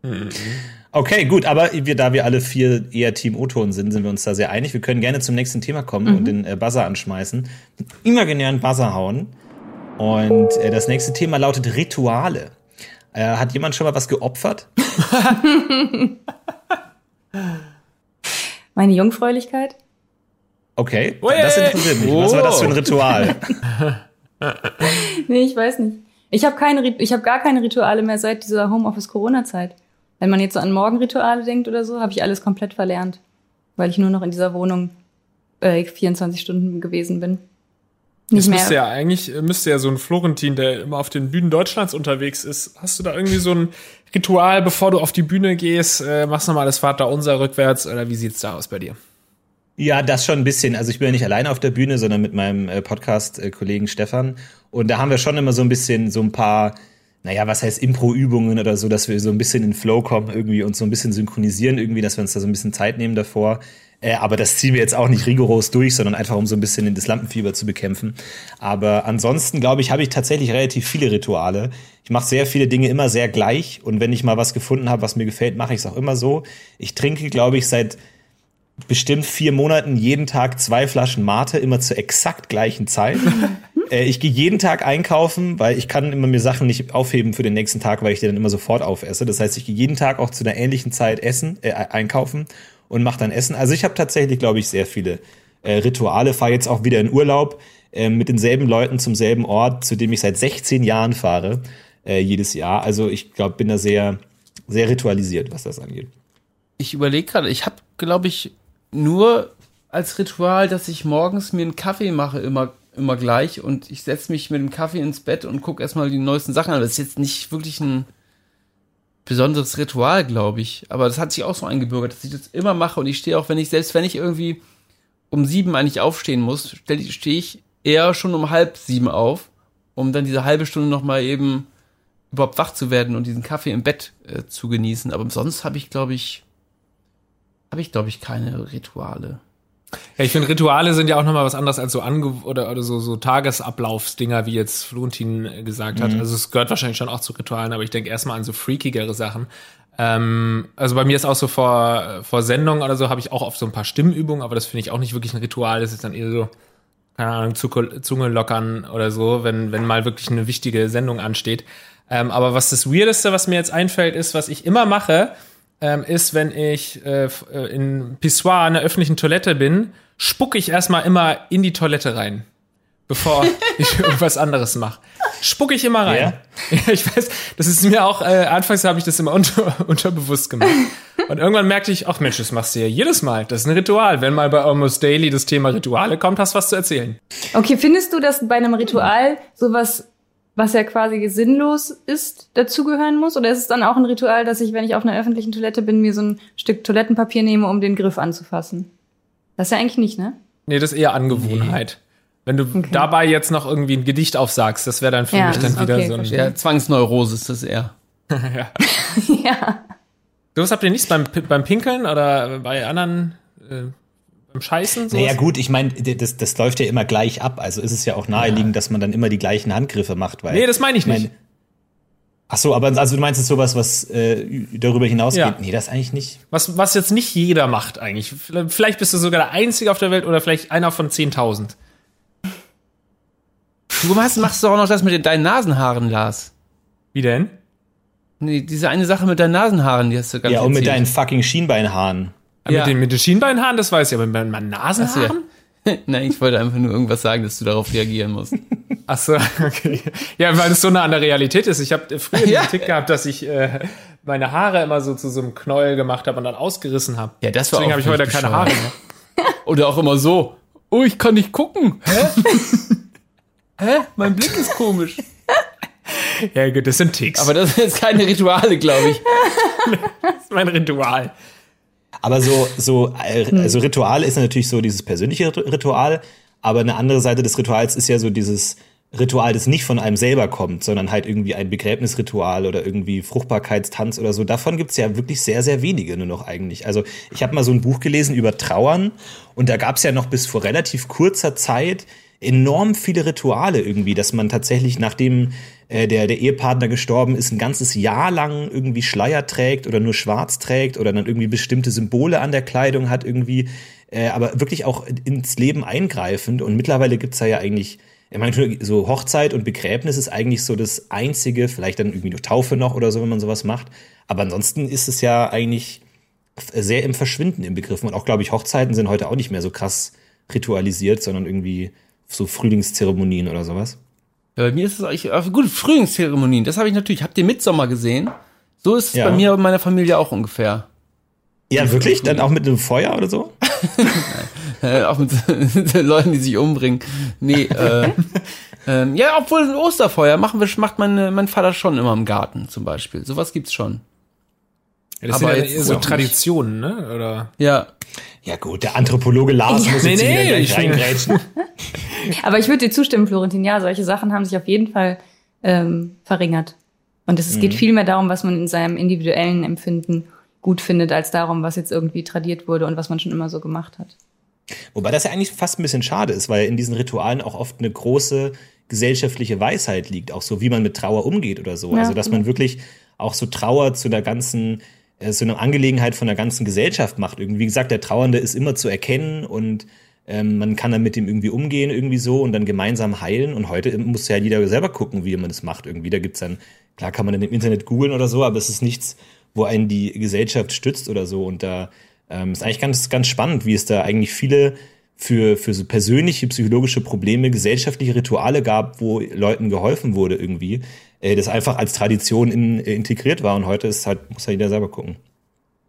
Okay, gut, aber wir, da wir alle vier eher Team O-Ton sind, sind wir uns da sehr einig. Wir können gerne zum nächsten Thema kommen mhm. und den äh, Buzzer anschmeißen. Imaginären Buzzer hauen. Und äh, das nächste Thema lautet Rituale. Äh, hat jemand schon mal was geopfert? Meine Jungfräulichkeit. Okay, das interessiert mich. Was war das für ein Ritual? nee, ich weiß nicht. Ich habe keine, ich habe gar keine Rituale mehr seit dieser Homeoffice-Corona-Zeit. Wenn man jetzt so an Morgenrituale denkt oder so, habe ich alles komplett verlernt, weil ich nur noch in dieser Wohnung äh, 24 Stunden gewesen bin. Nicht mehr. Müsste ja eigentlich, müsste ja so ein Florentin, der immer auf den Bühnen Deutschlands unterwegs ist. Hast du da irgendwie so ein Ritual, bevor du auf die Bühne gehst? Äh, machst nochmal das Vaterunser rückwärts oder wie sieht's da aus bei dir? Ja, das schon ein bisschen. Also ich bin ja nicht alleine auf der Bühne, sondern mit meinem äh, Podcast-Kollegen Stefan. Und da haben wir schon immer so ein bisschen so ein paar, naja, was heißt Impro-Übungen oder so, dass wir so ein bisschen in Flow kommen irgendwie und so ein bisschen synchronisieren irgendwie, dass wir uns da so ein bisschen Zeit nehmen davor. Äh, aber das ziehen wir jetzt auch nicht rigoros durch, sondern einfach um so ein bisschen das Lampenfieber zu bekämpfen. Aber ansonsten, glaube ich, habe ich tatsächlich relativ viele Rituale. Ich mache sehr viele Dinge immer sehr gleich. Und wenn ich mal was gefunden habe, was mir gefällt, mache ich es auch immer so. Ich trinke, glaube ich, seit bestimmt vier Monaten jeden Tag zwei Flaschen Mate, immer zur exakt gleichen Zeit. äh, ich gehe jeden Tag einkaufen, weil ich kann immer mir Sachen nicht aufheben für den nächsten Tag, weil ich die dann immer sofort aufesse. Das heißt, ich gehe jeden Tag auch zu einer ähnlichen Zeit essen, äh, einkaufen und mache dann Essen. Also ich habe tatsächlich, glaube ich, sehr viele äh, Rituale. Fahre jetzt auch wieder in Urlaub äh, mit denselben Leuten zum selben Ort, zu dem ich seit 16 Jahren fahre, äh, jedes Jahr. Also ich glaube, bin da sehr, sehr ritualisiert, was das angeht. Ich überlege gerade, ich habe, glaube ich, nur als Ritual, dass ich morgens mir einen Kaffee mache, immer, immer gleich. Und ich setze mich mit dem Kaffee ins Bett und gucke erstmal die neuesten Sachen an. Das ist jetzt nicht wirklich ein besonderes Ritual, glaube ich. Aber das hat sich auch so eingebürgert, dass ich das immer mache und ich stehe auch, wenn ich, selbst wenn ich irgendwie um sieben eigentlich aufstehen muss, stehe ich eher schon um halb sieben auf, um dann diese halbe Stunde nochmal eben überhaupt wach zu werden und diesen Kaffee im Bett äh, zu genießen. Aber sonst habe ich, glaube ich, habe ich, glaube ich, keine Rituale. Ja, ich finde, Rituale sind ja auch nochmal was anderes als so Ange oder, oder so, so Tagesablaufsdinger, wie jetzt Florentin gesagt hat. Mhm. Also es gehört wahrscheinlich schon auch zu Ritualen, aber ich denke erstmal an so freakigere Sachen. Ähm, also bei mir ist auch so vor, vor Sendungen oder so habe ich auch oft so ein paar Stimmübungen, aber das finde ich auch nicht wirklich ein Ritual. Das ist dann eher so, keine Ahnung, Zunge lockern oder so, wenn, wenn mal wirklich eine wichtige Sendung ansteht. Ähm, aber was das Weirdeste, was mir jetzt einfällt, ist, was ich immer mache, ähm, ist, wenn ich äh, äh in Pissoir in der öffentlichen Toilette bin, spucke ich erstmal immer in die Toilette rein, bevor ich irgendwas anderes mache. Spucke ich immer rein. Ja. Ich weiß, das ist mir auch, äh, anfangs habe ich das immer unter, unterbewusst gemacht. Und irgendwann merkte ich, ach Mensch, das machst du ja jedes Mal. Das ist ein Ritual. Wenn mal bei Almost Daily das Thema Rituale kommt, hast du was zu erzählen. Okay, findest du, dass bei einem Ritual sowas was ja quasi sinnlos ist, dazugehören muss? Oder ist es dann auch ein Ritual, dass ich, wenn ich auf einer öffentlichen Toilette bin, mir so ein Stück Toilettenpapier nehme, um den Griff anzufassen? Das ist ja eigentlich nicht, ne? Nee, das ist eher Angewohnheit. Nee. Wenn du okay. dabei jetzt noch irgendwie ein Gedicht aufsagst, das wäre dann für ja, mich dann wieder okay, so ein. Ja, Zwangsneurose ist das eher. ja. ja. So was habt ihr nichts beim, beim Pinkeln oder bei anderen äh, beim Scheißen? Sowas? Naja, gut, ich meine, das, das läuft ja immer gleich ab. Also ist es ja auch naheliegend, ja. dass man dann immer die gleichen Handgriffe macht. Weil, nee, das meine ich nicht. Mein, Ach so, aber also du meinst jetzt sowas, was äh, darüber hinausgeht? Ja. Nee, das eigentlich nicht. Was, was jetzt nicht jeder macht eigentlich. Vielleicht bist du sogar der Einzige auf der Welt oder vielleicht einer von 10.000, Du machst, machst doch auch noch das mit deinen Nasenhaaren, Lars. Wie denn? Nee, diese eine Sache mit deinen Nasenhaaren, die hast du ganz Ja, und mit erzählt. deinen fucking Schienbeinhaaren. Ja. Mit, den, mit den Schienbeinhaaren, das weiß ich, aber mit meinen Nasenhaaren? Nein, ich wollte einfach nur irgendwas sagen, dass du darauf reagieren musst. Ach so, okay. Ja, weil es so nah an der Realität ist. Ich habe früher Ja. den Tick gehabt, dass ich äh, meine Haare immer so zu so einem Knäuel gemacht habe und dann ausgerissen habe. Ja, das war Deswegen habe ich heute keine Haare mehr. Oder auch immer so. Oh, ich kann nicht gucken. Hä? Hä? Mein Blick ist komisch. Ja, gut, das sind Ticks. Aber das sind jetzt keine Rituale, glaube ich. das ist mein Ritual. Aber so, so, äh, also Ritual ist natürlich so dieses persönliche Rit- Ritual, aber eine andere Seite des Rituals ist ja so dieses Ritual, das nicht von einem selber kommt, sondern halt irgendwie ein Begräbnisritual oder irgendwie Fruchtbarkeitstanz oder so. Davon gibt's ja wirklich sehr, sehr wenige nur noch eigentlich. Also ich habe mal so ein Buch gelesen über Trauern und da gab's ja noch bis vor relativ kurzer Zeit enorm viele Rituale irgendwie, dass man tatsächlich nachdem äh, der, der Ehepartner gestorben ist, ein ganzes Jahr lang irgendwie Schleier trägt oder nur schwarz trägt oder dann irgendwie bestimmte Symbole an der Kleidung hat irgendwie, äh, aber wirklich auch ins Leben eingreifend. Und mittlerweile gibt's da ja eigentlich, ich meine, so Hochzeit und Begräbnis ist eigentlich so das einzige, vielleicht dann irgendwie nur Taufe noch oder so, wenn man sowas macht. Aber ansonsten ist es ja eigentlich sehr im Verschwinden im Begriff. Und auch, glaube ich, Hochzeiten sind heute auch nicht mehr so krass ritualisiert, sondern irgendwie so Frühlingszeremonien oder sowas. Ja, bei mir ist es eigentlich, gut, Frühlingszeremonien, das habe ich natürlich. Habt ihr Midsommer gesehen? So ist es Ja. bei mir und meiner Familie auch ungefähr. Ja, wirklich? Dann auch mit einem Feuer oder so? Äh, auch mit Leuten, die sich umbringen. Nee, äh, ähm, ja, obwohl ein Osterfeuer machen wir, macht meine, mein Vater schon immer im Garten zum Beispiel. Sowas gibt's schon. Ja, das Aber sind ja so auch nicht. Traditionen, ne? Oder? Ja, Ja gut, der Anthropologe Lars muss Nee, jetzt nee, hier gleich reingrätschen. Aber ich würde dir zustimmen, Florentin. Ja, solche Sachen haben sich auf jeden Fall ähm, verringert. Und es, es geht viel mehr darum, was man in seinem individuellen Empfinden gut findet, als darum, was jetzt irgendwie tradiert wurde und was man schon immer so gemacht hat. Wobei das ja eigentlich fast ein bisschen schade ist, weil in diesen Ritualen auch oft eine große gesellschaftliche Weisheit liegt, auch so wie man mit Trauer umgeht oder so. Ja. Also dass man wirklich auch so Trauer zu der ganzen, äh, zu einer Angelegenheit von der ganzen Gesellschaft macht. Irgendwie, wie gesagt, der Trauernde ist immer zu erkennen und ähm, man kann dann mit dem irgendwie umgehen, irgendwie so und dann gemeinsam heilen. Und heute muss ja jeder selber gucken, wie man das macht. Irgendwie, da gibt's dann, klar kann man dann im Internet googeln oder so, aber es ist nichts, wo einen die Gesellschaft stützt oder so. Und da ähm, ist eigentlich ganz, ganz spannend, wie es da eigentlich viele für, für so persönliche psychologische Probleme gesellschaftliche Rituale gab, wo Leuten geholfen wurde irgendwie, äh, das einfach als Tradition in, äh, integriert war. Und heute ist halt, muss ja jeder selber gucken.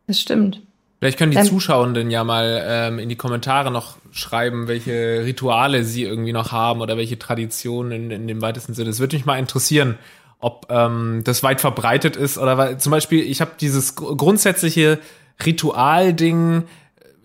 Das stimmt. Vielleicht können die Dann- Zuschauenden ja mal ähm, in die Kommentare noch schreiben, welche Rituale sie irgendwie noch haben oder welche Traditionen in, in dem weitesten Sinne. Es würde mich mal interessieren, ob ähm, das weit verbreitet ist oder weil zum Beispiel, ich habe dieses gr- grundsätzliche Ritualding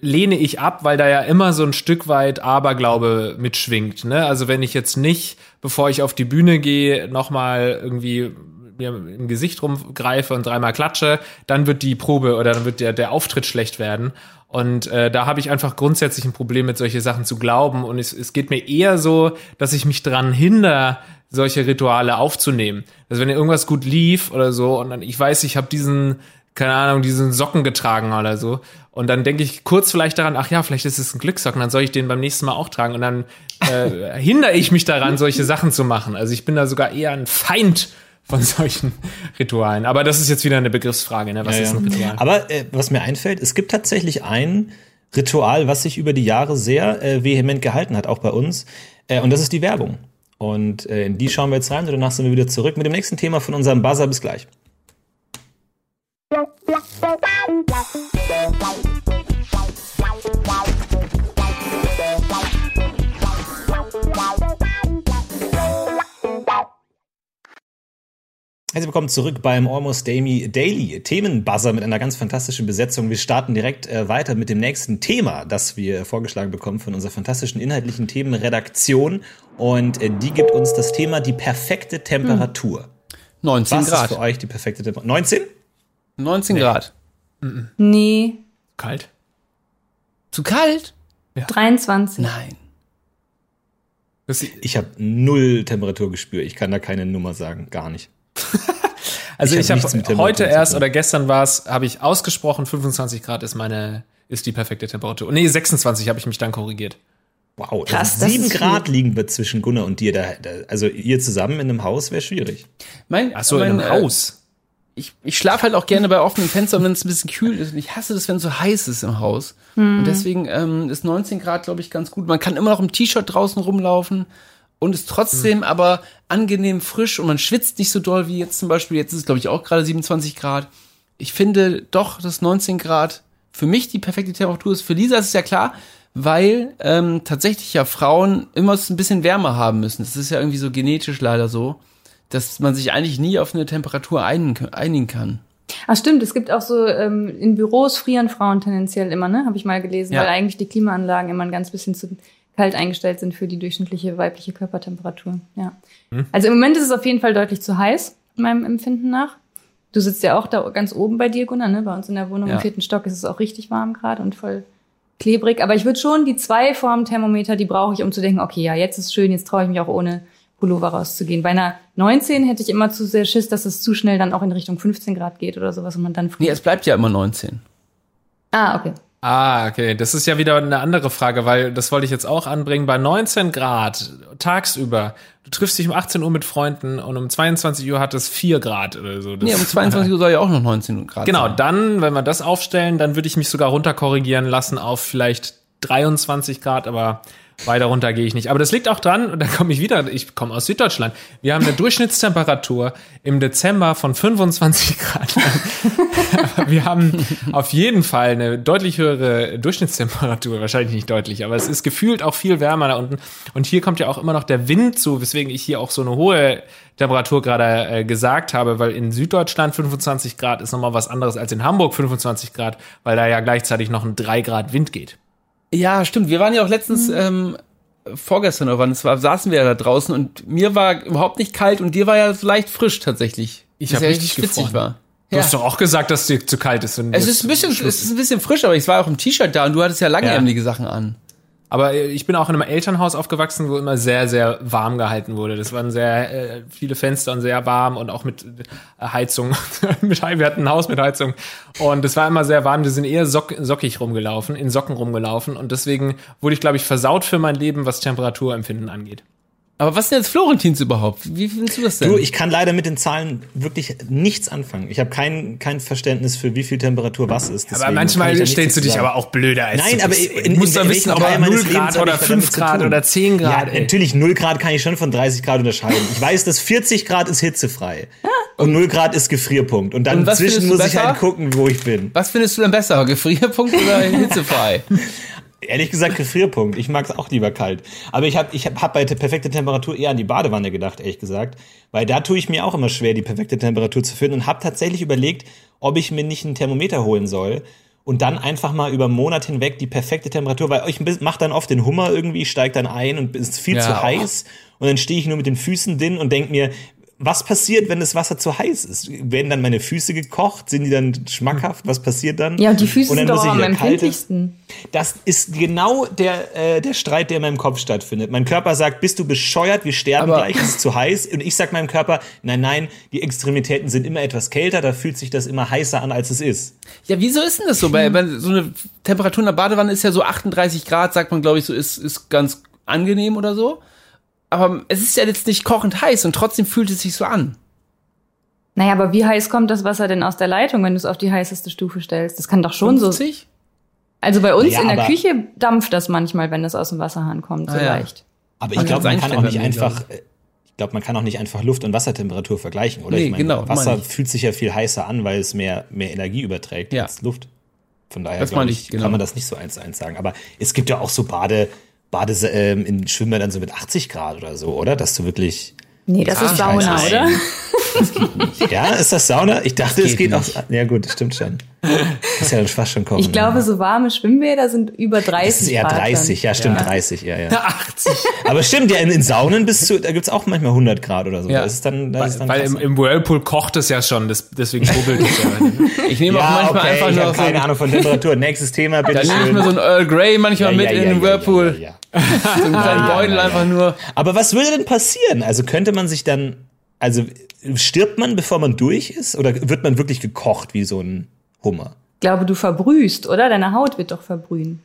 lehne ich ab, weil da ja immer so ein Stück weit Aberglaube mitschwingt. Ne? Also wenn ich jetzt nicht, bevor ich auf die Bühne gehe, nochmal irgendwie mir im Gesicht rumgreife und dreimal klatsche, dann wird die Probe oder dann wird der, der Auftritt schlecht werden. Und äh, da habe ich einfach grundsätzlich ein Problem mit solche Sachen zu glauben. Und es, es geht mir eher so, dass ich mich dran hinder, solche Rituale aufzunehmen. Also wenn irgendwas gut lief oder so und dann ich weiß, ich habe diesen keine Ahnung, diesen Socken getragen oder so. Und dann denke ich kurz vielleicht daran, ach ja, vielleicht ist es ein Glückssocken, dann soll ich den beim nächsten Mal auch tragen. Und dann äh, hindere ich mich daran, solche Sachen zu machen. Also ich bin da sogar eher ein Feind von solchen Ritualen. Aber das ist jetzt wieder eine Begriffsfrage, ne? Was Ja, ist ein. Ritual? Aber äh, was mir einfällt, es gibt tatsächlich ein Ritual, was sich über die Jahre sehr äh, vehement gehalten hat, auch bei uns. Äh, und das ist die Werbung. Und äh, in die schauen wir jetzt rein und danach sind wir wieder zurück mit dem nächsten Thema von unserem Buzzer. Bis gleich. Herzlich willkommen zurück beim Almost Daily Daily Themenbuzzer mit einer ganz fantastischen Besetzung. Wir starten direkt äh, weiter mit dem nächsten Thema, das wir vorgeschlagen bekommen von unserer fantastischen inhaltlichen Themenredaktion. Und äh, die gibt uns das Thema die perfekte Temperatur. 19 Was ist Grad. für euch die perfekte Temperatur? 19? 19 Grad. Nee, Kalt? Zu kalt? 23. Nein. Ich habe null Temperaturgespür. Ich kann da keine Nummer sagen. Gar nicht. also Ich ich, hab habe Temperatur heute erst oder gestern war es, habe ich ausgesprochen, 25 Grad ist meine, ist die perfekte Temperatur. Nee, 26 habe ich mich dann korrigiert. Wow, Krass, also das sieben ist viel. Grad liegen wir zwischen Gunnar und dir. Da, da, also ihr zusammen in einem Haus wäre schwierig. Mein, Ach so, mein, in einem äh, Haus. Ich, ich schlafe halt auch gerne bei offenen Fenstern, wenn es ein bisschen kühl ist. Und ich hasse das, wenn es so heiß ist im Haus. Und deswegen ähm, ist 19 Grad, glaube ich, ganz gut. Man kann immer noch im T-Shirt draußen rumlaufen und ist trotzdem aber angenehm frisch und man schwitzt nicht so doll wie jetzt zum Beispiel. Jetzt ist es, glaube ich, auch gerade 27 Grad. Ich finde doch, dass 19 Grad für mich die perfekte Temperatur ist. Für Lisa ist es ja klar, weil ähm, tatsächlich ja Frauen immer es ein bisschen wärmer haben müssen. Das ist ja irgendwie so genetisch leider so, dass man sich eigentlich nie auf eine Temperatur einigen, kann. Ach stimmt, es gibt auch so, ähm, in Büros frieren Frauen tendenziell immer, ne? Habe ich mal gelesen, Ja. weil eigentlich die Klimaanlagen immer ein ganz bisschen zu kalt eingestellt sind für die durchschnittliche weibliche Körpertemperatur. Ja. Also im Moment ist es auf jeden Fall deutlich zu heiß, meinem Empfinden nach. Du sitzt ja auch da ganz oben bei dir, Gunnar, ne? Bei uns in der Wohnung Ja. im vierten Stock ist es auch richtig warm gerade und voll klebrig. Aber ich würde schon die zwei Form Thermometer, die brauche ich, um zu denken, okay, ja, jetzt ist schön, jetzt traue ich mich auch ohne Pullover rauszugehen. Bei einer 19 hätte ich immer zu sehr Schiss, dass es zu schnell dann auch in Richtung 15 Grad geht oder sowas und man dann Nee, es bleibt ja immer 19. ah, okay. Ah, okay. Das ist ja wieder eine andere Frage, weil das wollte ich jetzt auch anbringen. Bei 19 Grad tagsüber, du triffst dich um 18 Uhr mit Freunden und um 22 Uhr hat es 4 Grad oder so. Das Nee, um 22 Uhr soll ja auch noch 19 Grad Genau, sein. dann, wenn wir das aufstellen, dann würde ich mich sogar runterkorrigieren lassen auf vielleicht 23 Grad, aber weiter runter gehe ich nicht. Aber das liegt auch dran, und da komme ich wieder, ich komme aus Süddeutschland. Wir haben eine Durchschnittstemperatur im Dezember von 25 Grad. Wir haben auf jeden Fall eine deutlich höhere Durchschnittstemperatur, wahrscheinlich nicht deutlich, aber es ist gefühlt auch viel wärmer da unten. Und hier kommt ja auch immer noch der Wind zu, weswegen ich hier auch so eine hohe Temperatur gerade äh, gesagt habe, weil in Süddeutschland 25 Grad ist nochmal was anderes als in Hamburg 25 Grad, weil da ja gleichzeitig noch ein 3 Grad Wind geht. Ja, stimmt. Wir waren ja auch letztens, ähm, vorgestern oder wann es war, saßen wir ja da draußen und mir war überhaupt nicht kalt und dir war ja so leicht frisch tatsächlich. Ich Was hab ja richtig witzig gefroren. war. Du Ja. hast doch auch gesagt, dass dir zu kalt ist. wenn Es ist ein bisschen, es ist ein bisschen frisch, aber ich war auch im T-Shirt da und du hattest ja langärmelige Sachen an. Aber ich bin auch in einem Elternhaus aufgewachsen, wo immer sehr, sehr warm gehalten wurde. Das waren sehr äh, viele Fenster und sehr warm und auch mit äh, Heizung. wir hatten ein Haus mit Heizung. Und es war immer sehr warm. Wir sind eher sock sockig rumgelaufen, in Socken rumgelaufen. Und deswegen wurde ich, glaube ich, versaut für mein Leben, was Temperaturempfinden angeht. Aber was denn jetzt Florentins überhaupt? Wie findest du das denn? Du, ich kann leider mit den Zahlen wirklich nichts anfangen. Ich habe kein, kein Verständnis für wie viel Temperatur was ist. Aber deswegen kann manchmal ich stellst du dich dazu aber auch blöder als Nein, du aber bist. in- du musst in wissen, ob Teil er meines 0 Lebens Grad oder ich damit 5 zu Grad oder 10 Grad. Ja, ey. natürlich 0 Grad kann ich schon von 30 Grad unterscheiden. Ich weiß, dass 40 Grad ist hitzefrei. Und 0 Grad ist Gefrierpunkt. Und dann Und was zwischen findest du muss ich besser? halt gucken, wo ich bin. Was findest du denn besser? Gefrierpunkt oder hitzefrei? Ehrlich gesagt, Gefrierpunkt. Ich mag es auch lieber kalt. Aber ich habe ich hab, hab bei der perfekte Temperatur eher an die Badewanne gedacht, ehrlich gesagt. Weil da tue ich mir auch immer schwer, die perfekte Temperatur zu finden. Und habe tatsächlich überlegt, ob ich mir nicht ein Thermometer holen soll. Und dann einfach mal über einen Monat hinweg die perfekte Temperatur, weil ich mache dann oft den Hummer irgendwie, steigt dann ein und ist viel Ja, zu heiß. Und dann stehe ich nur mit den Füßen drin und denk mir, was passiert, wenn das Wasser zu heiß ist? Werden dann meine Füße gekocht? Sind die dann schmackhaft? Was passiert dann? Ja, und die Füße Und dann sind muss doch ich am empfindlichsten. das ist genau der, äh, der Streit, der in meinem Kopf stattfindet. Mein Körper sagt, bist du bescheuert, wir sterben Aber- gleich, es ist zu heiß. Und ich sag meinem Körper, nein, nein, die Extremitäten sind immer etwas kälter, da fühlt sich das immer heißer an, als es ist. Ja, wieso ist denn das so? Bei, bei so eine Temperatur in der Badewanne ist ja so 38 Grad, sagt man, glaube ich, so ist, ist ganz angenehm oder so. Aber es ist ja jetzt nicht kochend heiß und trotzdem fühlt es sich so an. Naja, aber wie heiß kommt das Wasser denn aus der Leitung, wenn du es auf die heißeste Stufe stellst? Das kann doch schon so. 50? Also bei uns Naja, in der Küche dampft das manchmal, wenn das aus dem Wasserhahn kommt, so Ah, ja. leicht. Aber ich glaube, man kann auch nicht einfach, äh, ich glaube, man kann auch nicht einfach Luft- und Wassertemperatur vergleichen, oder? Nee, ich meine, genau, Wasser meine ich. fühlt sich ja viel heißer an, weil es mehr, mehr Energie überträgt Ja. als Luft. Von daher ich, ich, genau. kann man das nicht so eins zu eins sagen. Aber es gibt ja auch so Bade, Bade ähm, in Schwimmbädern so mit 80 Grad oder so, oder? Dass du wirklich Nee, das ist Sauna, oder? Ja, ist das Sauna? Ich dachte, es geht geht auch. nicht. Ja, gut, das stimmt schon. Ist ja dann fast schon kochen. Ich glaube, so warme Schwimmbäder sind über 30 es ist eher Grad dann. 30, ja, stimmt, 30, ja, ja. 80. Aber stimmt, ja, in, in Saunen bist du, da gibt's auch manchmal 100 Grad oder so. Ja. Das ist dann, das ist dann Weil im, im Whirlpool kocht es ja schon, das, deswegen bubbelt es ja. Ich nehme auch ja, manchmal okay, einfach ich nur so, keine Ahnung von Temperatur. Nächstes Thema, bitte da nehme ich mir so ein Earl Grey manchmal mit in den Whirlpool. Ja, ja, ja. So einen kleinen Ja, Beutel ja, ja. einfach nur. Aber was würde denn passieren? Also könnte man sich dann, also stirbt man, bevor man durch ist? Oder wird man wirklich gekocht wie so ein Hummer? Ich glaube, du verbrühst, oder? Deine Haut wird doch verbrühen.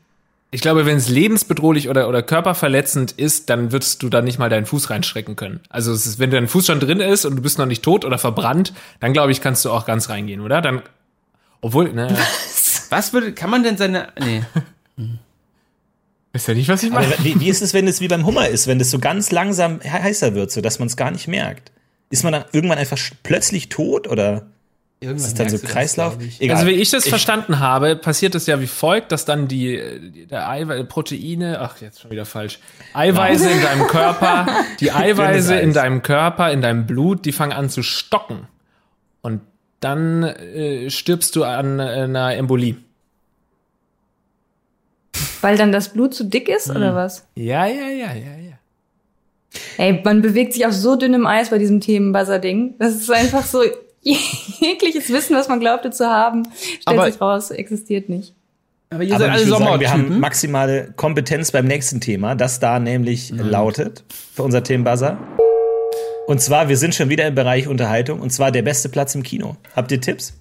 Ich glaube, wenn es lebensbedrohlich oder, oder körperverletzend ist, dann würdest du da nicht mal deinen Fuß reinstrecken können. Also es ist, wenn dein Fuß schon drin ist und du bist noch nicht tot oder verbrannt, dann glaube ich, kannst du auch ganz reingehen, oder? Dann, obwohl, ne, Was würde, kann man denn seine, nee. ist ja nicht, was ich meine. wie, wie ist es, wenn es wie beim Hummer ist, wenn es so ganz langsam he- heißer wird, so dass man es gar nicht merkt? Ist man dann irgendwann einfach plötzlich tot oder ist es dann so Kreislauf? Egal. Also wie ich das verstanden habe, passiert es ja wie folgt, dass dann die, die der Eiweiß, Proteine, ach jetzt schon wieder falsch, Eiweiße in deinem Körper, die Eiweiße in deinem Körper, in deinem Blut, die fangen an zu stocken und dann äh, stirbst du an äh, einer Embolie. Weil dann das Blut zu dick ist, oder was? Ja, ja, ja, ja, ja. Ey, man bewegt sich auf so dünnem Eis bei diesem Themenbuzzer-Ding. Das ist einfach so jegliches Wissen, was man glaubte zu haben, stellt Aber- sich raus, existiert nicht. Aber ihr Aber seid alle sagen, wir haben maximale Kompetenz beim nächsten Thema, das da nämlich lautet für unser Themenbuzzer. Und zwar, wir sind schon wieder im Bereich Unterhaltung und zwar der beste Platz im Kino. Habt ihr Tipps?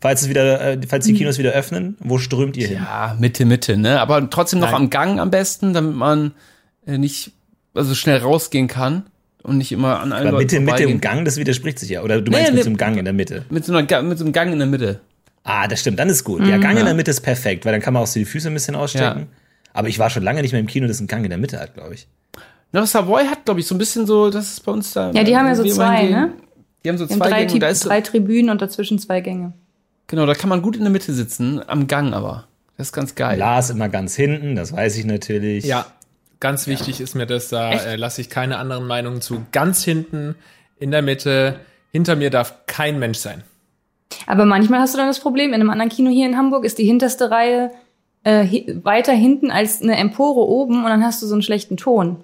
Falls es wieder, äh, falls die Kinos wieder öffnen, wo strömt ihr hin? Ja, Mitte, Mitte, ne? Aber trotzdem noch Nein. am Gang am besten, damit man äh, nicht also schnell rausgehen kann und nicht immer an allen Aber Leuten Mitte, Mitte vorbeigehen. im Gang, das widerspricht sich ja. Oder du meinst Nee, mit so einem Gang in der Mitte? Mit so, einer, mit so einem Gang in der Mitte. Ah, das stimmt, dann ist gut. Ja, Gang in der Mitte ist perfekt, weil dann kann man auch so die Füße ein bisschen ausstrecken. Aber ich war schon lange nicht mehr im Kino, das einen Gang in der Mitte hat, glaube ich. Na, Savoy hat, glaube ich, so ein bisschen so, das ist bei uns da. Ja, die haben ja so zwei, hingehen. ne? Die haben so haben zwei drei, Gänge da ist so, drei Tribünen und dazwischen zwei Gänge. Genau, da kann man gut in der Mitte sitzen, am Gang aber. Das ist ganz geil. Lars immer ganz hinten, das weiß ich natürlich. Ja, ganz wichtig ist mir das, da äh, lasse ich keine anderen Meinungen zu. Ganz hinten, in der Mitte, hinter mir darf kein Mensch sein. Aber manchmal hast du dann das Problem, in einem anderen Kino hier in Hamburg ist die hinterste Reihe äh, weiter hinten als eine Empore oben und dann hast du so einen schlechten Ton.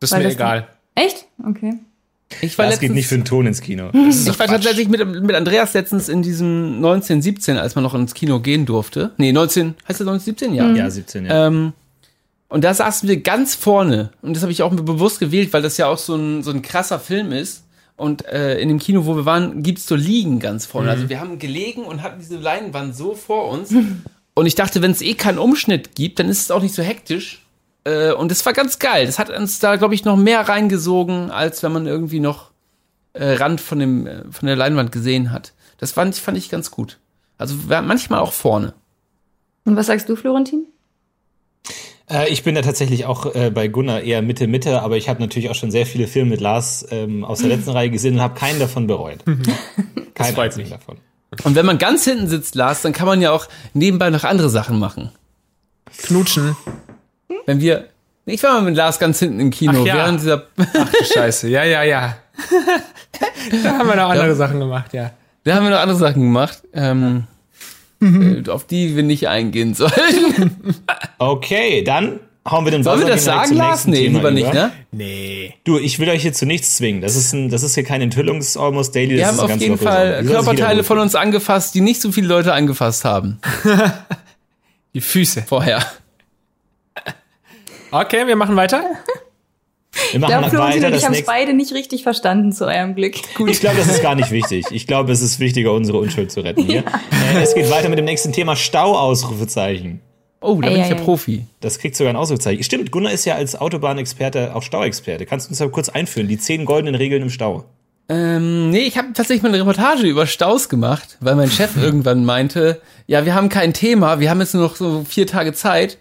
Das ist Weil mir das- egal. Echt? Okay. Ich war Das geht nicht für den Ton ins Kino. Ich war tatsächlich mit, mit Andreas letztens in diesem 1917, als man noch ins Kino gehen durfte. Nee, 19, heißt das 1917? Ja. Ja, 17, ja. Ähm, und da saßen wir ganz vorne. Und das habe ich auch bewusst gewählt, weil das ja auch so ein, so ein krasser Film ist. Und äh, in dem Kino, wo wir waren, gibt's so Liegen ganz vorne. Also wir haben gelegen und hatten diese Leinwand so vor uns. und ich dachte, wenn es eh keinen Umschnitt gibt, dann ist es auch nicht so hektisch. Äh, und das war ganz geil. Das hat uns da, glaube ich, noch mehr reingesogen, als wenn man irgendwie noch äh, Rand von, dem, äh, von der Leinwand gesehen hat. Das fand ich, fand ich ganz gut. Also manchmal auch vorne. Und was sagst du, Florentin? Äh, ich bin da tatsächlich auch äh, bei Gunnar eher Mitte, Mitte, aber ich habe natürlich auch schon sehr viele Filme mit Lars ähm, aus der letzten Reihe gesehen und habe keinen davon bereut. Keinen freut einzigen mich. davon. Und wenn man ganz hinten sitzt, Lars, dann kann man ja auch nebenbei noch andere Sachen machen. Knutschen. Wenn wir, ich war mal mit Lars ganz hinten im Kino, Ach ja. während dieser, Ach du Scheiße. Ja, ja, ja. da haben wir noch andere Ja. Sachen gemacht, ja. da haben wir noch andere Sachen gemacht, ähm, äh, auf die wir nicht eingehen sollen. Okay, dann hauen wir den Sollen wir das direkt sagen, zum Lars? nächsten Nee, Thema lieber nicht, über. ne? Nee. Du, ich will euch hier zu nichts zwingen. Das ist, ein, das ist hier kein Enthüllungs-Almost Daily. Wir das haben ist ein auf ganz jeden Fall Körperteile von uns angefasst, die nicht so viele Leute angefasst haben Die Füße. vorher. Okay, wir machen weiter. Wir machen Ja, Florentin weiter. und ich Das haben es beide nicht richtig verstanden, zu eurem Glück. ich glaube, das ist gar nicht wichtig. Ich glaube, es ist wichtiger, unsere Unschuld zu retten hier. Äh, es geht weiter mit dem nächsten Thema Stau-Ausrufezeichen. Oh, da Ei, bin ich ja ei. Profi. Das kriegt sogar ein Ausrufezeichen. Stimmt, Gunnar ist ja als Autobahnexperte auch Stauexperte. Kannst du uns da kurz einführen? Die zehn goldenen Regeln im Stau. Ähm, nee, ich habe tatsächlich mal eine Reportage über Staus gemacht, weil mein Chef irgendwann meinte, ja, wir haben kein Thema, wir haben jetzt nur noch so vier Tage Zeit.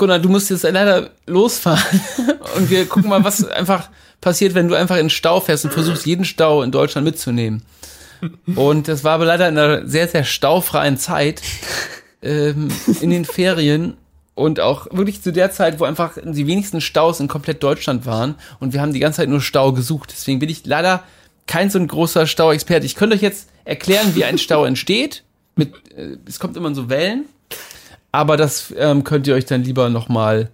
Gunnar, du musst jetzt leider losfahren und wir gucken mal, was einfach passiert, wenn du einfach in den Stau fährst und versuchst, jeden Stau in Deutschland mitzunehmen. Und das war aber leider in einer sehr, sehr staufreien Zeit ähm, in den Ferien und auch wirklich zu der Zeit, wo einfach die wenigsten Staus in komplett Deutschland waren und wir haben die ganze Zeit nur Stau gesucht. Deswegen bin ich leider kein so ein großer Stauexperte. Ich könnte euch jetzt erklären, wie ein Stau entsteht. Mit, äh, es kommt immer in so Wellen, aber das ähm, könnt ihr euch dann lieber nochmal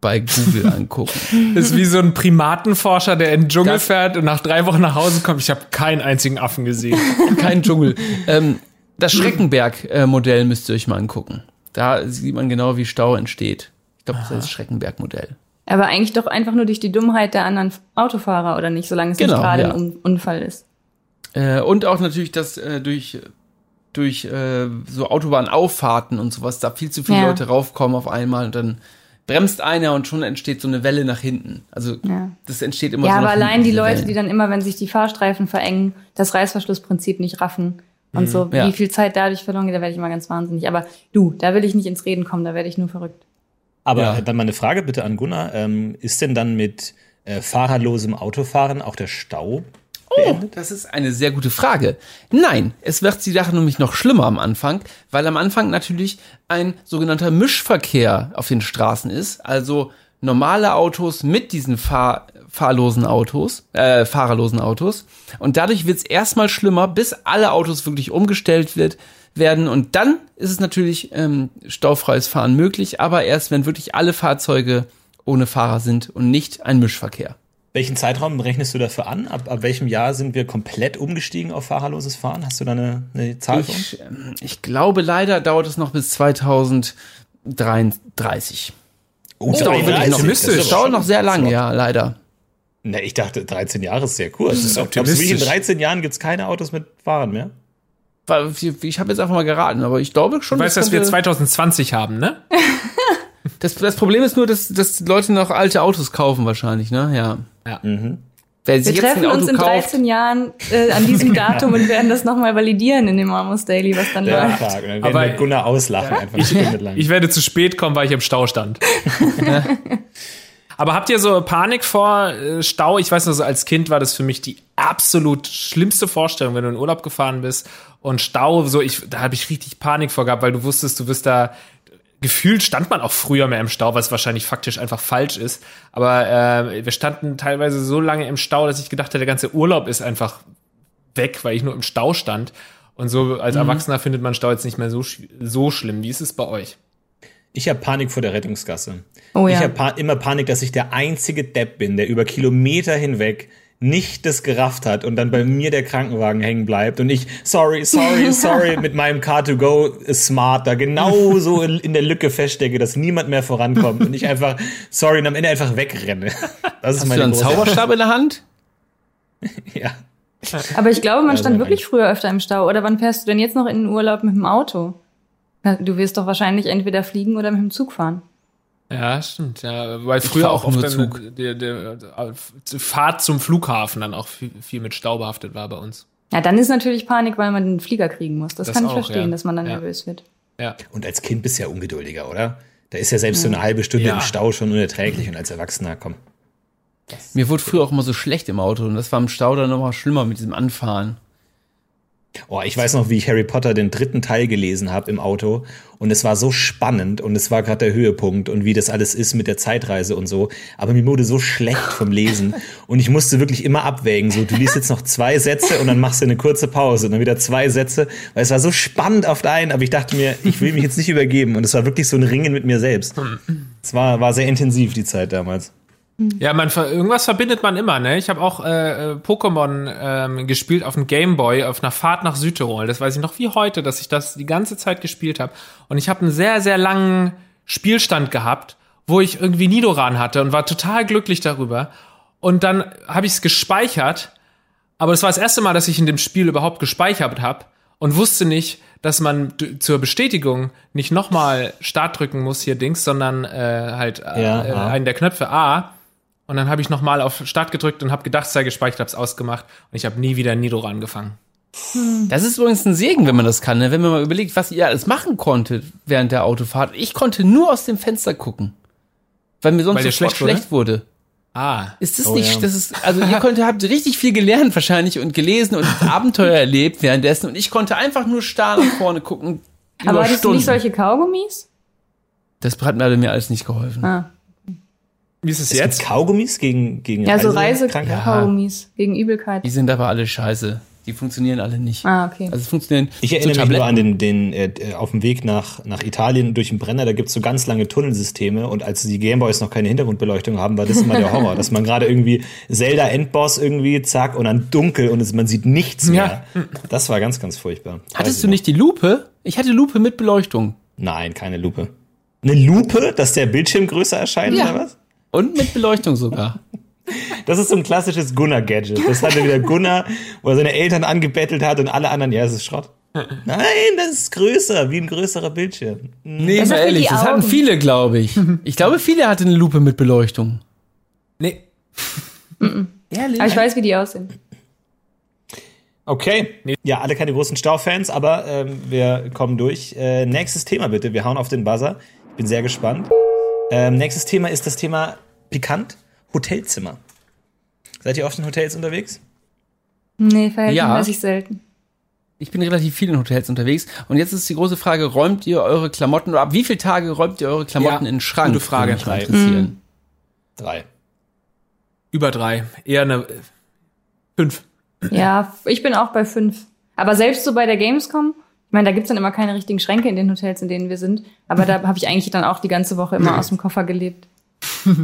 bei Google angucken. Das ist wie so ein Primatenforscher, der in den Dschungel Das- fährt und nach drei Wochen nach Hause kommt. Ich habe keinen einzigen Affen gesehen. Kein Dschungel. Ähm, das Schreckenberg-Modell müsst ihr euch mal angucken. Da sieht man genau, wie Stau entsteht. Ich glaube, das ist das Schreckenberg-Modell. Aber eigentlich doch einfach nur durch die Dummheit der anderen Autofahrer, oder nicht? Solange es Genau, nicht gerade ja. ein Un Unfall ist. Äh, und auch natürlich das äh, durch durch äh, so Autobahnauffahrten und sowas, da viel zu viele Ja. Leute raufkommen auf einmal und dann bremst einer und schon entsteht so eine Welle nach hinten. Also Ja. das entsteht immer Ja, so aber nach allein die Leute, Wellen. die dann immer, wenn sich die Fahrstreifen verengen, das Reißverschlussprinzip nicht raffen. Und so, Ja. wie viel Zeit dadurch verloren geht, da werde ich immer ganz wahnsinnig. Aber du, da will ich nicht ins Reden kommen, da werde ich nur verrückt. Aber Ja. dann mal eine Frage bitte an Gunnar. Ähm, ist denn dann mit äh, fahrerlosem Autofahren auch der Stau Oh, das ist eine sehr gute Frage. Nein, es wird die Sache nämlich noch schlimmer am Anfang, weil am Anfang natürlich ein sogenannter Mischverkehr auf den Straßen ist, also normale Autos mit diesen fahr fahrlosen Autos, äh, fahrerlosen Autos. Und dadurch wird es erstmal schlimmer, bis alle Autos wirklich umgestellt wird, werden. Und dann ist es natürlich ähm, staufreies Fahren möglich, aber erst wenn wirklich alle Fahrzeuge ohne Fahrer sind und nicht ein Mischverkehr. Welchen Zeitraum rechnest du dafür an? Ab, ab welchem Jahr sind wir komplett umgestiegen auf fahrerloses Fahren? Hast du da eine, eine Zahl für uns? Ich, ähm, ich glaube, leider dauert es noch bis 2033. Oh, Es dauert wirklich noch, optimistisch. es dauert noch sehr lange, ja, leider. Na, ich dachte, 13 Jahre ist sehr kurz. Das ist Glaubst du, wie in optimistisch. 13 Jahren gibt's keine Autos mit Fahrern mehr? Ich, habe jetzt einfach mal geraten, aber ich glaube schon. Du weißt, dass wir könnte- 2020 haben, ne? das, das Problem ist nur, dass, dass Leute noch alte Autos kaufen wahrscheinlich, ne? Ja. Ja. Wer Wir sich jetzt ein treffen Auto uns in kauft, 13 Jahren äh, an diesem Datum und werden das nochmal validieren in dem Amos Daily, was dann Ja, läuft. Tag. Dann werden Aber- wir Gunnar auslachen, einfach eine Stunde lang. Ich werde zu spät kommen, weil ich im Stau stand. Aber habt ihr so Panik vor äh, Stau? Ich weiß noch, so als Kind war das für mich die absolut schlimmste Vorstellung, wenn du in Urlaub gefahren bist und Stau, so ich, da habe ich richtig Panik vor gehabt, weil du wusstest, du wirst da gefühlt stand man auch früher mehr im Stau, was wahrscheinlich faktisch einfach falsch ist. Aber äh, wir standen teilweise so lange im Stau, dass ich gedacht hatte, der ganze Urlaub ist einfach weg, weil ich nur im Stau stand. Und so als Erwachsener findet man Stau jetzt nicht mehr so, sch- so schlimm. Wie ist es bei euch? Ich habe Panik vor der Rettungsgasse. Oh ja. Ich habe pa immer Panik, dass ich der einzige Depp bin, der über Kilometer hinweg nicht das gerafft hat und dann bei mir der Krankenwagen hängen bleibt und ich, sorry, sorry, sorry, mit meinem Car2Go Smart da genau so in, der Lücke feststecke, dass niemand mehr vorankommt und ich einfach, sorry, und am Ende einfach wegrenne. Das ist hast du meine einen große Zauberstab in der Hand? Ja. Aber ich glaube, man Ja, stand wirklich früher öfter im Stau. Oder wann fährst du denn jetzt noch in den Urlaub mit dem Auto? Du wirst doch wahrscheinlich entweder fliegen oder mit dem Zug fahren. Ja, stimmt. Ja, weil früher auch auch oft nur Zug. Die, die, die Fahrt zum Flughafen dann auch viel, viel mit Stau behaftet war bei uns. Ja, dann ist natürlich Panik, weil man den Flieger kriegen muss. Das, Das kann ich auch, verstehen, ja. dass man dann Ja. nervös wird. Ja. Und als Kind bist du ja ungeduldiger, oder? Da ist ja selbst so eine halbe Stunde Ja. im Stau schon unerträglich und als Erwachsener, komm. Mir wurde früher auch immer so schlecht im Auto und das war im Stau dann nochmal schlimmer mit diesem Anfahren. Oh, ich weiß noch, wie ich Harry Potter den dritten Teil gelesen habe im Auto und es war so spannend und es war gerade der Höhepunkt und wie das alles ist mit der Zeitreise und so. Aber mir wurde so schlecht vom Lesen und ich musste wirklich immer abwägen. So, du liest jetzt noch zwei Sätze und dann machst du eine kurze Pause und dann wieder zwei Sätze, weil es war so spannend auf einen, aber ich dachte mir, ich will mich jetzt nicht übergeben und es war wirklich so ein Ringen mit mir selbst. Es war, war sehr intensiv die Zeit damals. Ja, man irgendwas verbindet man immer, ne? Ich habe auch äh, äh, Pokémon ähm, gespielt auf dem Gameboy auf einer Fahrt nach Südtirol. Das weiß ich noch wie heute, dass ich das die ganze Zeit gespielt habe. Und ich habe einen sehr, sehr langen Spielstand gehabt, wo ich irgendwie Nidoran hatte und war total glücklich darüber. Und dann habe ich es gespeichert, aber das war das erste Mal, dass ich in dem Spiel überhaupt gespeichert habe und wusste nicht, dass man zur Bestätigung nicht nochmal Start drücken muss hier Dings, sondern äh, halt äh, Ja, äh, einen der Knöpfe A. Und dann habe ich nochmal auf Start gedrückt und habe gedacht, sei gespeichert, habe es ausgemacht und ich habe nie wieder Nido angefangen. Das ist übrigens ein Segen, wenn man das kann, ne? wenn man mal überlegt, was ihr alles machen konntet während der Autofahrt. Ich konnte nur aus dem Fenster gucken, weil mir sonst Weil schlecht schlecht wurde. Ah, Ist das Oh, nicht, ja. das ist, also ihr könnt, habt richtig viel gelernt wahrscheinlich und gelesen und Abenteuer erlebt währenddessen und ich konnte einfach nur starr nach vorne gucken. Aber hattest du nicht solche Kaugummis? Das hat mir mir alles nicht geholfen. Ah. Wie ist es Es jetzt? gibt Kaugummis gegen, gegen Ja, so Reisekrankheit? Reisekaugummis gegen Übelkeit. Die sind aber alle scheiße. Die funktionieren alle nicht. Ah, okay. Also funktionieren Ich so erinnere mich nur an den, den äh, auf dem Weg nach, nach Italien durch den Brenner, da gibt's so ganz lange Tunnelsysteme und als die Gameboys noch keine Hintergrundbeleuchtung haben, war das immer der Horror, dass man gerade irgendwie Zelda Endboss irgendwie, zack, und dann dunkel und es, man sieht nichts mehr. Das war ganz, ganz furchtbar. Hattest du noch. nicht die Lupe? Ich hatte Lupe mit Beleuchtung. Nein, keine Lupe. Eine Lupe, dass der Bildschirm größer erscheint, Ja. oder was? Und mit Beleuchtung sogar. Das ist so ein klassisches Gunnar-Gadget. Das hatte wieder Gunnar, wo er seine Eltern angebettelt hat und alle anderen, ja, es ist Schrott. Nein, das ist größer, wie ein größerer Bildschirm. Nee, Das mal ehrlich, das hatten viele, glaube ich. Ich glaube, viele hatten eine Lupe mit Beleuchtung. Nee. Ehrlich? Aber ich weiß, wie die aussehen. Okay. Ja, alle keine großen Staufans, aber ähm, wir kommen durch. Äh, nächstes Thema bitte. Wir hauen auf den Buzzer. Ich bin sehr gespannt. Ähm, nächstes Thema ist das Thema pikant Hotelzimmer. Seid ihr oft in Hotels unterwegs? Nee, verhältnismäßig selten. Ich bin relativ viel in Hotels unterwegs. Und jetzt ist die große Frage, räumt ihr eure Klamotten, oder ab wie viele Tage räumt ihr eure Klamotten Ja, in den Schrank? gute Frage. Drei. interessieren. Drei. Über drei. Eher eine äh, fünf. Ja, ich bin auch bei fünf. Aber selbst so bei der Gamescom, ich meine, da gibt's dann immer keine richtigen Schränke in den Hotels, in denen wir sind. Aber da habe ich eigentlich dann auch die ganze Woche immer aus dem Koffer gelebt.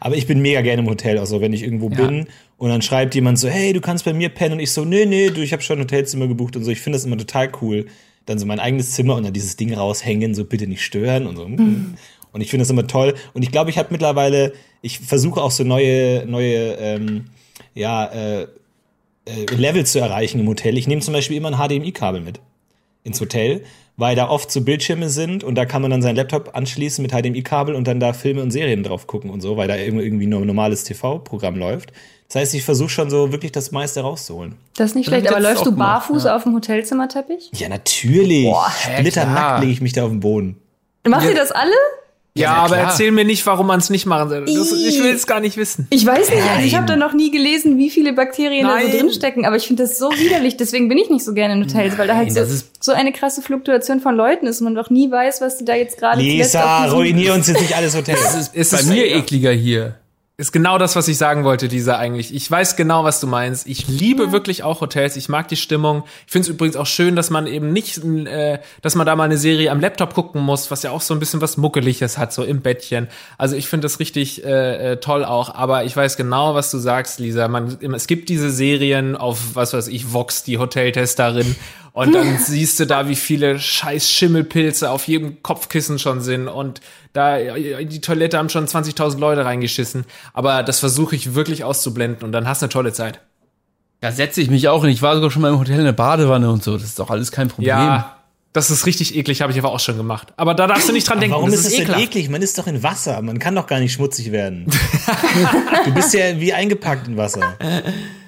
Aber ich bin mega gerne im Hotel, also wenn ich irgendwo bin und dann schreibt jemand so, hey, du kannst bei mir pennen und ich so, nee, nee, du, ich habe schon ein Hotelzimmer gebucht und so. Ich finde das immer total cool. Dann so mein eigenes Zimmer und dann dieses Ding raushängen, so bitte nicht stören und so. Und ich finde das immer toll. Und ich glaube, ich habe mittlerweile, ich versuche auch so neue, neue, ähm, ja, äh, äh, Level zu erreichen im Hotel. Ich nehme zum Beispiel immer ein HDMI-Kabel mit ins Hotel, weil da oft so Bildschirme sind und da kann man dann seinen Laptop anschließen mit HDMI-Kabel und dann da Filme und Serien drauf gucken und so, weil da irgendwie nur ein normales TV-Programm läuft. Das heißt, ich versuche schon so wirklich das meiste rauszuholen. Das ist nicht schlecht. Aber läufst du barfuß ja. auf dem Hotelzimmerteppich? Ja, natürlich. Boah, Splitternackt lege ich mich da auf den Boden. Macht ihr das alle? Ja, aber klar. erzähl mir nicht, warum man es nicht machen soll. Das, ich will es gar nicht wissen. Ich weiß nicht, also ich habe da noch nie gelesen, wie viele Bakterien da Nein. so drinstecken, aber ich finde das so widerlich, deswegen bin ich nicht so gerne in Hotels, weil da halt Nein, so, ist- so eine krasse Fluktuation von Leuten ist und man doch nie weiß, was die da jetzt gerade Lisa, ruinier uns jetzt nicht alles Hotel. Das ist Es bei ist- mir ekliger hier. Ist genau das, was ich sagen wollte, dieser eigentlich. Ich weiß genau, was du meinst. Ich liebe wirklich auch Hotels. Ich mag die Stimmung. Ich finde es übrigens auch schön, dass man eben nicht, äh, dass man da mal eine Serie am Laptop gucken muss, was ja auch so ein bisschen was Muckeliges hat, so im Bettchen. Also ich finde das richtig äh, äh, toll auch. Aber ich weiß genau, was du sagst, Lisa. Man, es gibt diese Serien auf, was weiß ich, Vox, die Hoteltesterin. Und dann siehst du da, wie viele scheiß Schimmelpilze auf jedem Kopfkissen schon sind. Und da, in die Toilette haben schon 20.000 Leute reingeschissen. Aber das versuche ich wirklich auszublenden und dann hast du eine tolle Zeit. Da setze ich mich auch hin. Ich war sogar schon mal im Hotel in der Badewanne und so. Das ist doch alles kein Problem. Ja, das ist richtig eklig, habe ich aber auch schon gemacht. Aber da darfst du nicht dran denken. Warum das ist es denn eklig? Man ist doch in Wasser. Man kann doch gar nicht schmutzig werden. du bist ja wie eingepackt in Wasser.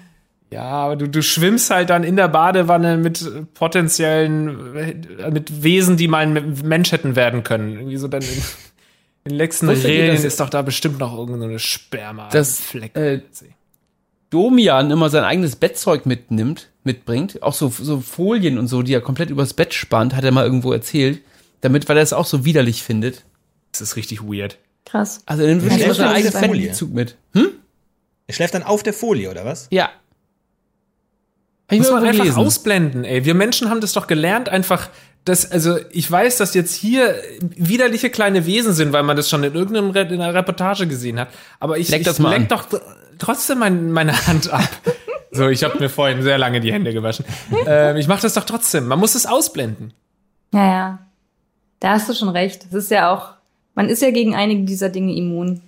Ja, aber du, du schwimmst halt dann in der Badewanne mit potenziellen, äh, mit Wesen, die mal ein Mensch hätten werden können. Irgendwie so dann in, in letzten dass- ist doch da bestimmt noch irgendeine Sperma. Das, Fleck. äh, Domian immer sein eigenes Bettzeug mitnimmt, mitbringt, auch so, so Folien und so, die er komplett übers Bett spannt, hat er mal irgendwo erzählt, damit, weil er es auch so widerlich findet. das ist richtig weird. Krass. Also dann würde Ja, ich sein er eigenes? Bettbezug mit. Er schläft dann auf der Folie, oder was? Ja. Ich Muss mal man einfach ausblenden, ey. Wir Menschen haben das doch gelernt, einfach, dass, also ich weiß, dass jetzt hier widerliche kleine Wesen sind, weil man das schon in irgendeinem Re in einer Reportage gesehen hat. Aber ich, Leck ich das mal leck doch trotzdem mein, meine Hand ab. so, ich habe mir vorhin sehr lange die Hände gewaschen. ähm, ich mache das doch trotzdem. Man muss es ausblenden. Ja, ja. Da hast du schon recht. Das ist ja auch, man ist ja gegen einige dieser Dinge immun.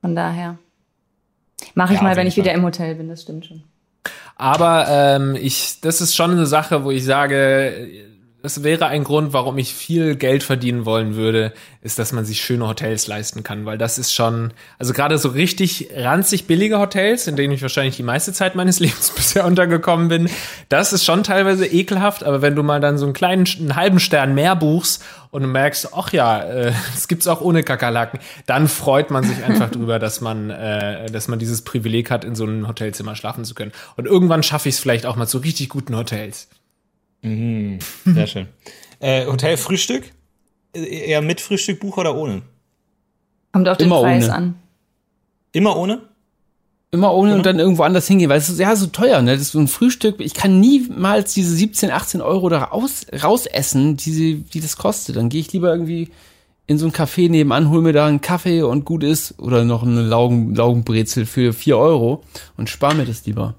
Von daher. Mache ich Ja, mal, wenn ich wieder im Hotel bin, das stimmt schon. Aber ähm, ich, das ist schon eine Sache, wo ich sage, das wäre ein Grund, warum ich viel Geld verdienen wollen würde, ist, dass man sich schöne Hotels leisten kann, weil das ist schon, also gerade so richtig ranzig billige Hotels, in denen ich wahrscheinlich die meiste Zeit meines Lebens bisher untergekommen bin, das ist schon teilweise ekelhaft, aber wenn du mal dann so einen kleinen, einen halben Stern mehr buchst und du merkst, ach ja, äh, das gibt's auch ohne Kakerlaken, dann freut man sich einfach drüber, dass man, äh, dass man dieses Privileg hat, in so einem Hotelzimmer schlafen zu können. Und irgendwann schaffe ich es vielleicht auch mal zu richtig guten Hotels. Sehr schön. Äh, Hotelfrühstück? Äh, Eher mit Frühstück, oder ohne? Kommt auf den Immer Preis ohne. an. Immer ohne? Immer ohne Oder? und dann irgendwo anders hingehen, weil es ist ja so teuer, ne? Das ist so ein Frühstück. Ich kann niemals diese 17, 18 Euro da raus, rausessen, die, sie- die das kostet. Dann gehe ich lieber irgendwie in so ein Café nebenan, hol mir da einen Kaffee und gut ist oder noch eine Laugen, Laugenbrezel für 4 Euro und spare mir das lieber.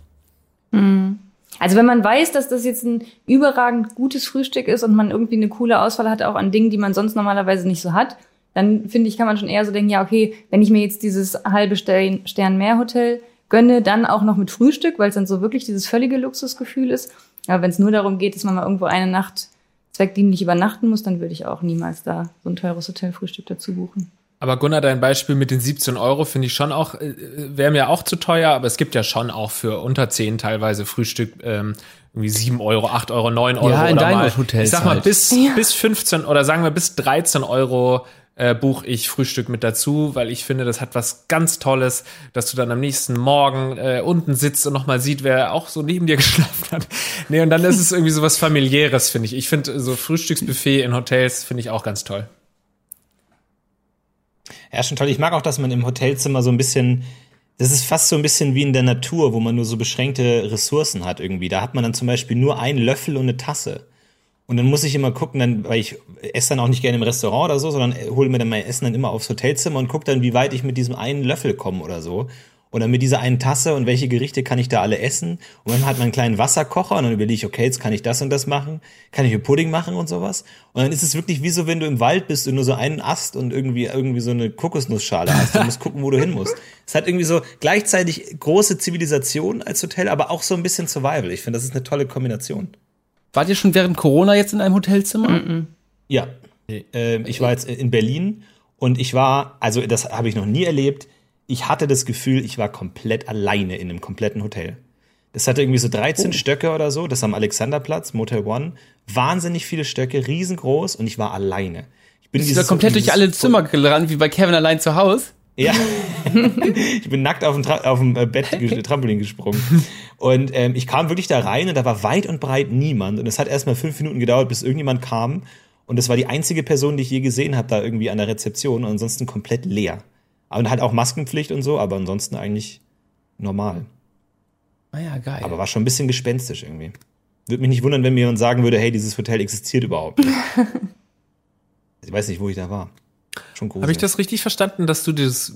Also wenn man weiß, dass das jetzt ein überragend gutes Frühstück ist und man irgendwie eine coole Auswahl hat, auch an Dingen, die man sonst normalerweise nicht so hat, dann finde ich, kann man schon eher so denken, ja, okay, wenn ich mir jetzt dieses halbe Stern, mehr Hotel gönne, dann auch noch mit Frühstück, weil es dann so wirklich dieses völlige Luxusgefühl ist. Aber wenn es nur darum geht, dass man mal irgendwo eine Nacht zweckdienlich übernachten muss, dann würde ich auch niemals da so ein teures Hotelfrühstück dazu buchen. Aber Gunnar, dein Beispiel mit den 17 Euro finde ich schon auch, äh, wäre mir auch zu teuer, aber es gibt ja schon auch für unter 10 teilweise Frühstück ähm, irgendwie 7 Euro, 8 Euro, 9 Euro Ja, in oder deinen mal, Hotels ich sag mal halt. bis, Ja. bis 15 oder sagen wir bis 13 Euro äh, buche ich Frühstück mit dazu, weil ich finde, das hat was ganz Tolles, dass du dann am nächsten Morgen äh, unten sitzt und nochmal sieht, wer auch so neben dir geschlafen hat. Nee, und dann ist es irgendwie so was familiäres, finde ich. Ich finde so Frühstücksbuffet in Hotels finde ich auch ganz toll. Ja, schon toll. Ich mag auch, dass man im Hotelzimmer so ein bisschen, das ist fast so ein bisschen wie in der Natur, wo man nur so beschränkte Ressourcen hat irgendwie. Da hat man dann zum Beispiel nur einen Löffel und eine Tasse. Und dann muss ich immer gucken, dann, weil ich esse dann auch nicht gerne im Restaurant oder so, sondern hole mir dann mein Essen dann immer aufs Hotelzimmer und gucke dann, wie weit ich mit diesem einen Löffel komme oder so. Oder mit dieser einen Tasse und welche Gerichte kann ich da alle essen. Und dann hat man einen kleinen Wasserkocher und dann überlege ich, okay, jetzt kann ich das und das machen. Kann ich hier Pudding machen und sowas. Und dann ist es wirklich wie so, wenn du im Wald bist und nur so einen Ast und irgendwie, irgendwie so eine Kokosnussschale hast. Du musst gucken, wo du hin musst. Es hat irgendwie so gleichzeitig große Zivilisation als Hotel, aber auch so ein bisschen Survival. Ich finde, das ist eine tolle Kombination. Wart ihr schon während Corona jetzt in einem Hotelzimmer? Ja. Ähm, ich war jetzt in Berlin und ich war, also das habe ich noch nie erlebt, ich hatte das Gefühl, ich war komplett alleine in einem kompletten Hotel. Das hatte irgendwie so 13 Stöcke oder so, das am Alexanderplatz, Motel One. Wahnsinnig viele Stöcke, riesengroß und ich war alleine. Ich bin Bist du komplett durch alle Zimmer gerannt, wie bei Kevin allein zu Hause? Ja. ich bin nackt auf dem, Tra auf dem äh, Bett Trampolin gesprungen. Und ähm, ich kam wirklich da rein und da war weit und breit niemand. Und es hat erstmal fünf Minuten gedauert, bis irgendjemand kam. Und das war die einzige Person, die ich je gesehen habe, da irgendwie an der Rezeption. Und ansonsten komplett leer. Und halt auch Maskenpflicht und so, aber ansonsten eigentlich normal. Ah ja, geil. Aber war schon ein bisschen gespenstisch irgendwie. Würde mich nicht wundern, wenn mir jemand sagen würde, hey, dieses Hotel existiert überhaupt nicht. ich weiß nicht, wo ich da war. Schon gruselig. Habe ich das richtig verstanden, dass du das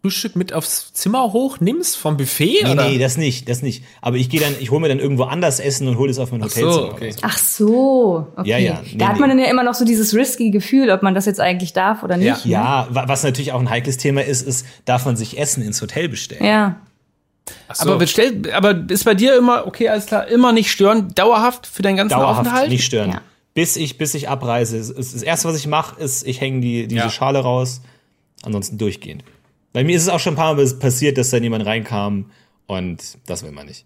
Frühstück mit aufs Zimmer hochnimmst vom Buffet? Nee, oder? nee, das nicht, das nicht. Aber ich gehe dann, ich hole mir dann irgendwo anders Essen und hole es auf mein Ach so, Hotelzimmer. okay. so. Ach so, okay. Ja, ja, nee, da hat nee. man dann ja immer noch so dieses risky Gefühl, ob man das jetzt eigentlich darf oder nicht. ne? Ja, wa- was natürlich auch ein heikles Thema ist, ist, darf man sich Essen ins Hotel bestellen? Ja. So. aber, bestell, aber ist bei dir immer, okay, alles klar, immer nicht stören, dauerhaft für deinen ganzen Dauerhaft Aufenthalt? nicht stören. Ja. Bis ich, bis ich abreise. Das erste, was ich mache, ist, ich hänge die, diese Ja. Schale raus. Ansonsten durchgehend. Bei mir ist es auch schon ein paar Mal passiert, dass dann jemand reinkam und das will man nicht.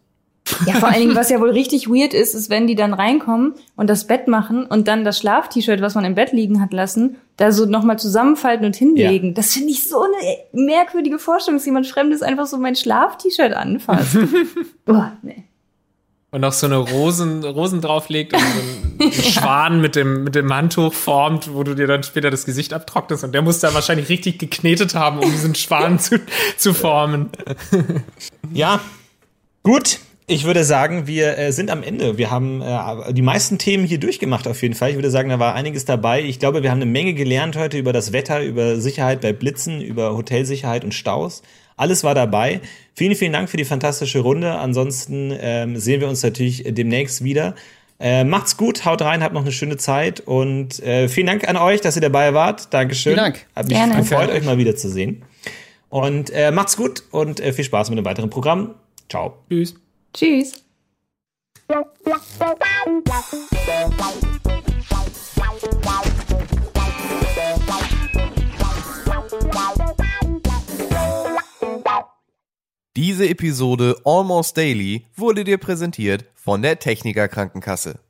Ja, vor allen Dingen, was ja wohl richtig weird ist, ist, wenn die dann reinkommen und das Bett machen und dann das Schlaf-T-Shirt, was man im Bett liegen hat lassen, da so nochmal zusammenfalten und hinlegen. Das finde ich so eine merkwürdige Vorstellung, dass jemand Fremdes einfach so mein Schlaf-T-Shirt anfasst. oh, nee. Und noch so eine Rosen, Rosen drauflegt und so einen, einen Schwan mit dem, mit dem Handtuch formt, wo du dir dann später das Gesicht abtrocknest. Und der muss da wahrscheinlich richtig geknetet haben, um diesen Schwan zu, zu formen. Ja, gut. Ich würde sagen, wir äh, sind am Ende. Wir haben äh, die meisten Themen hier durchgemacht auf jeden Fall. Ich würde sagen, da war einiges dabei. Ich glaube, wir haben eine Menge gelernt heute über das Wetter, über Sicherheit bei Blitzen, über Hotelsicherheit und Staus. Alles war dabei. Vielen, vielen Dank für die fantastische Runde. Ansonsten ähm, sehen wir uns natürlich demnächst wieder. Äh, macht's gut, haut rein, habt noch eine schöne Zeit und äh, vielen Dank an euch, dass ihr dabei wart. Dankeschön. Vielen Dank. Hat mich Gerne. gefreut, euch mal wiederzusehen. Und äh, macht's gut und äh, viel Spaß mit dem weiteren Programm. Ciao. Tschüss. Tschüss. Diese Episode Almost Daily wurde dir präsentiert von der Techniker Krankenkasse.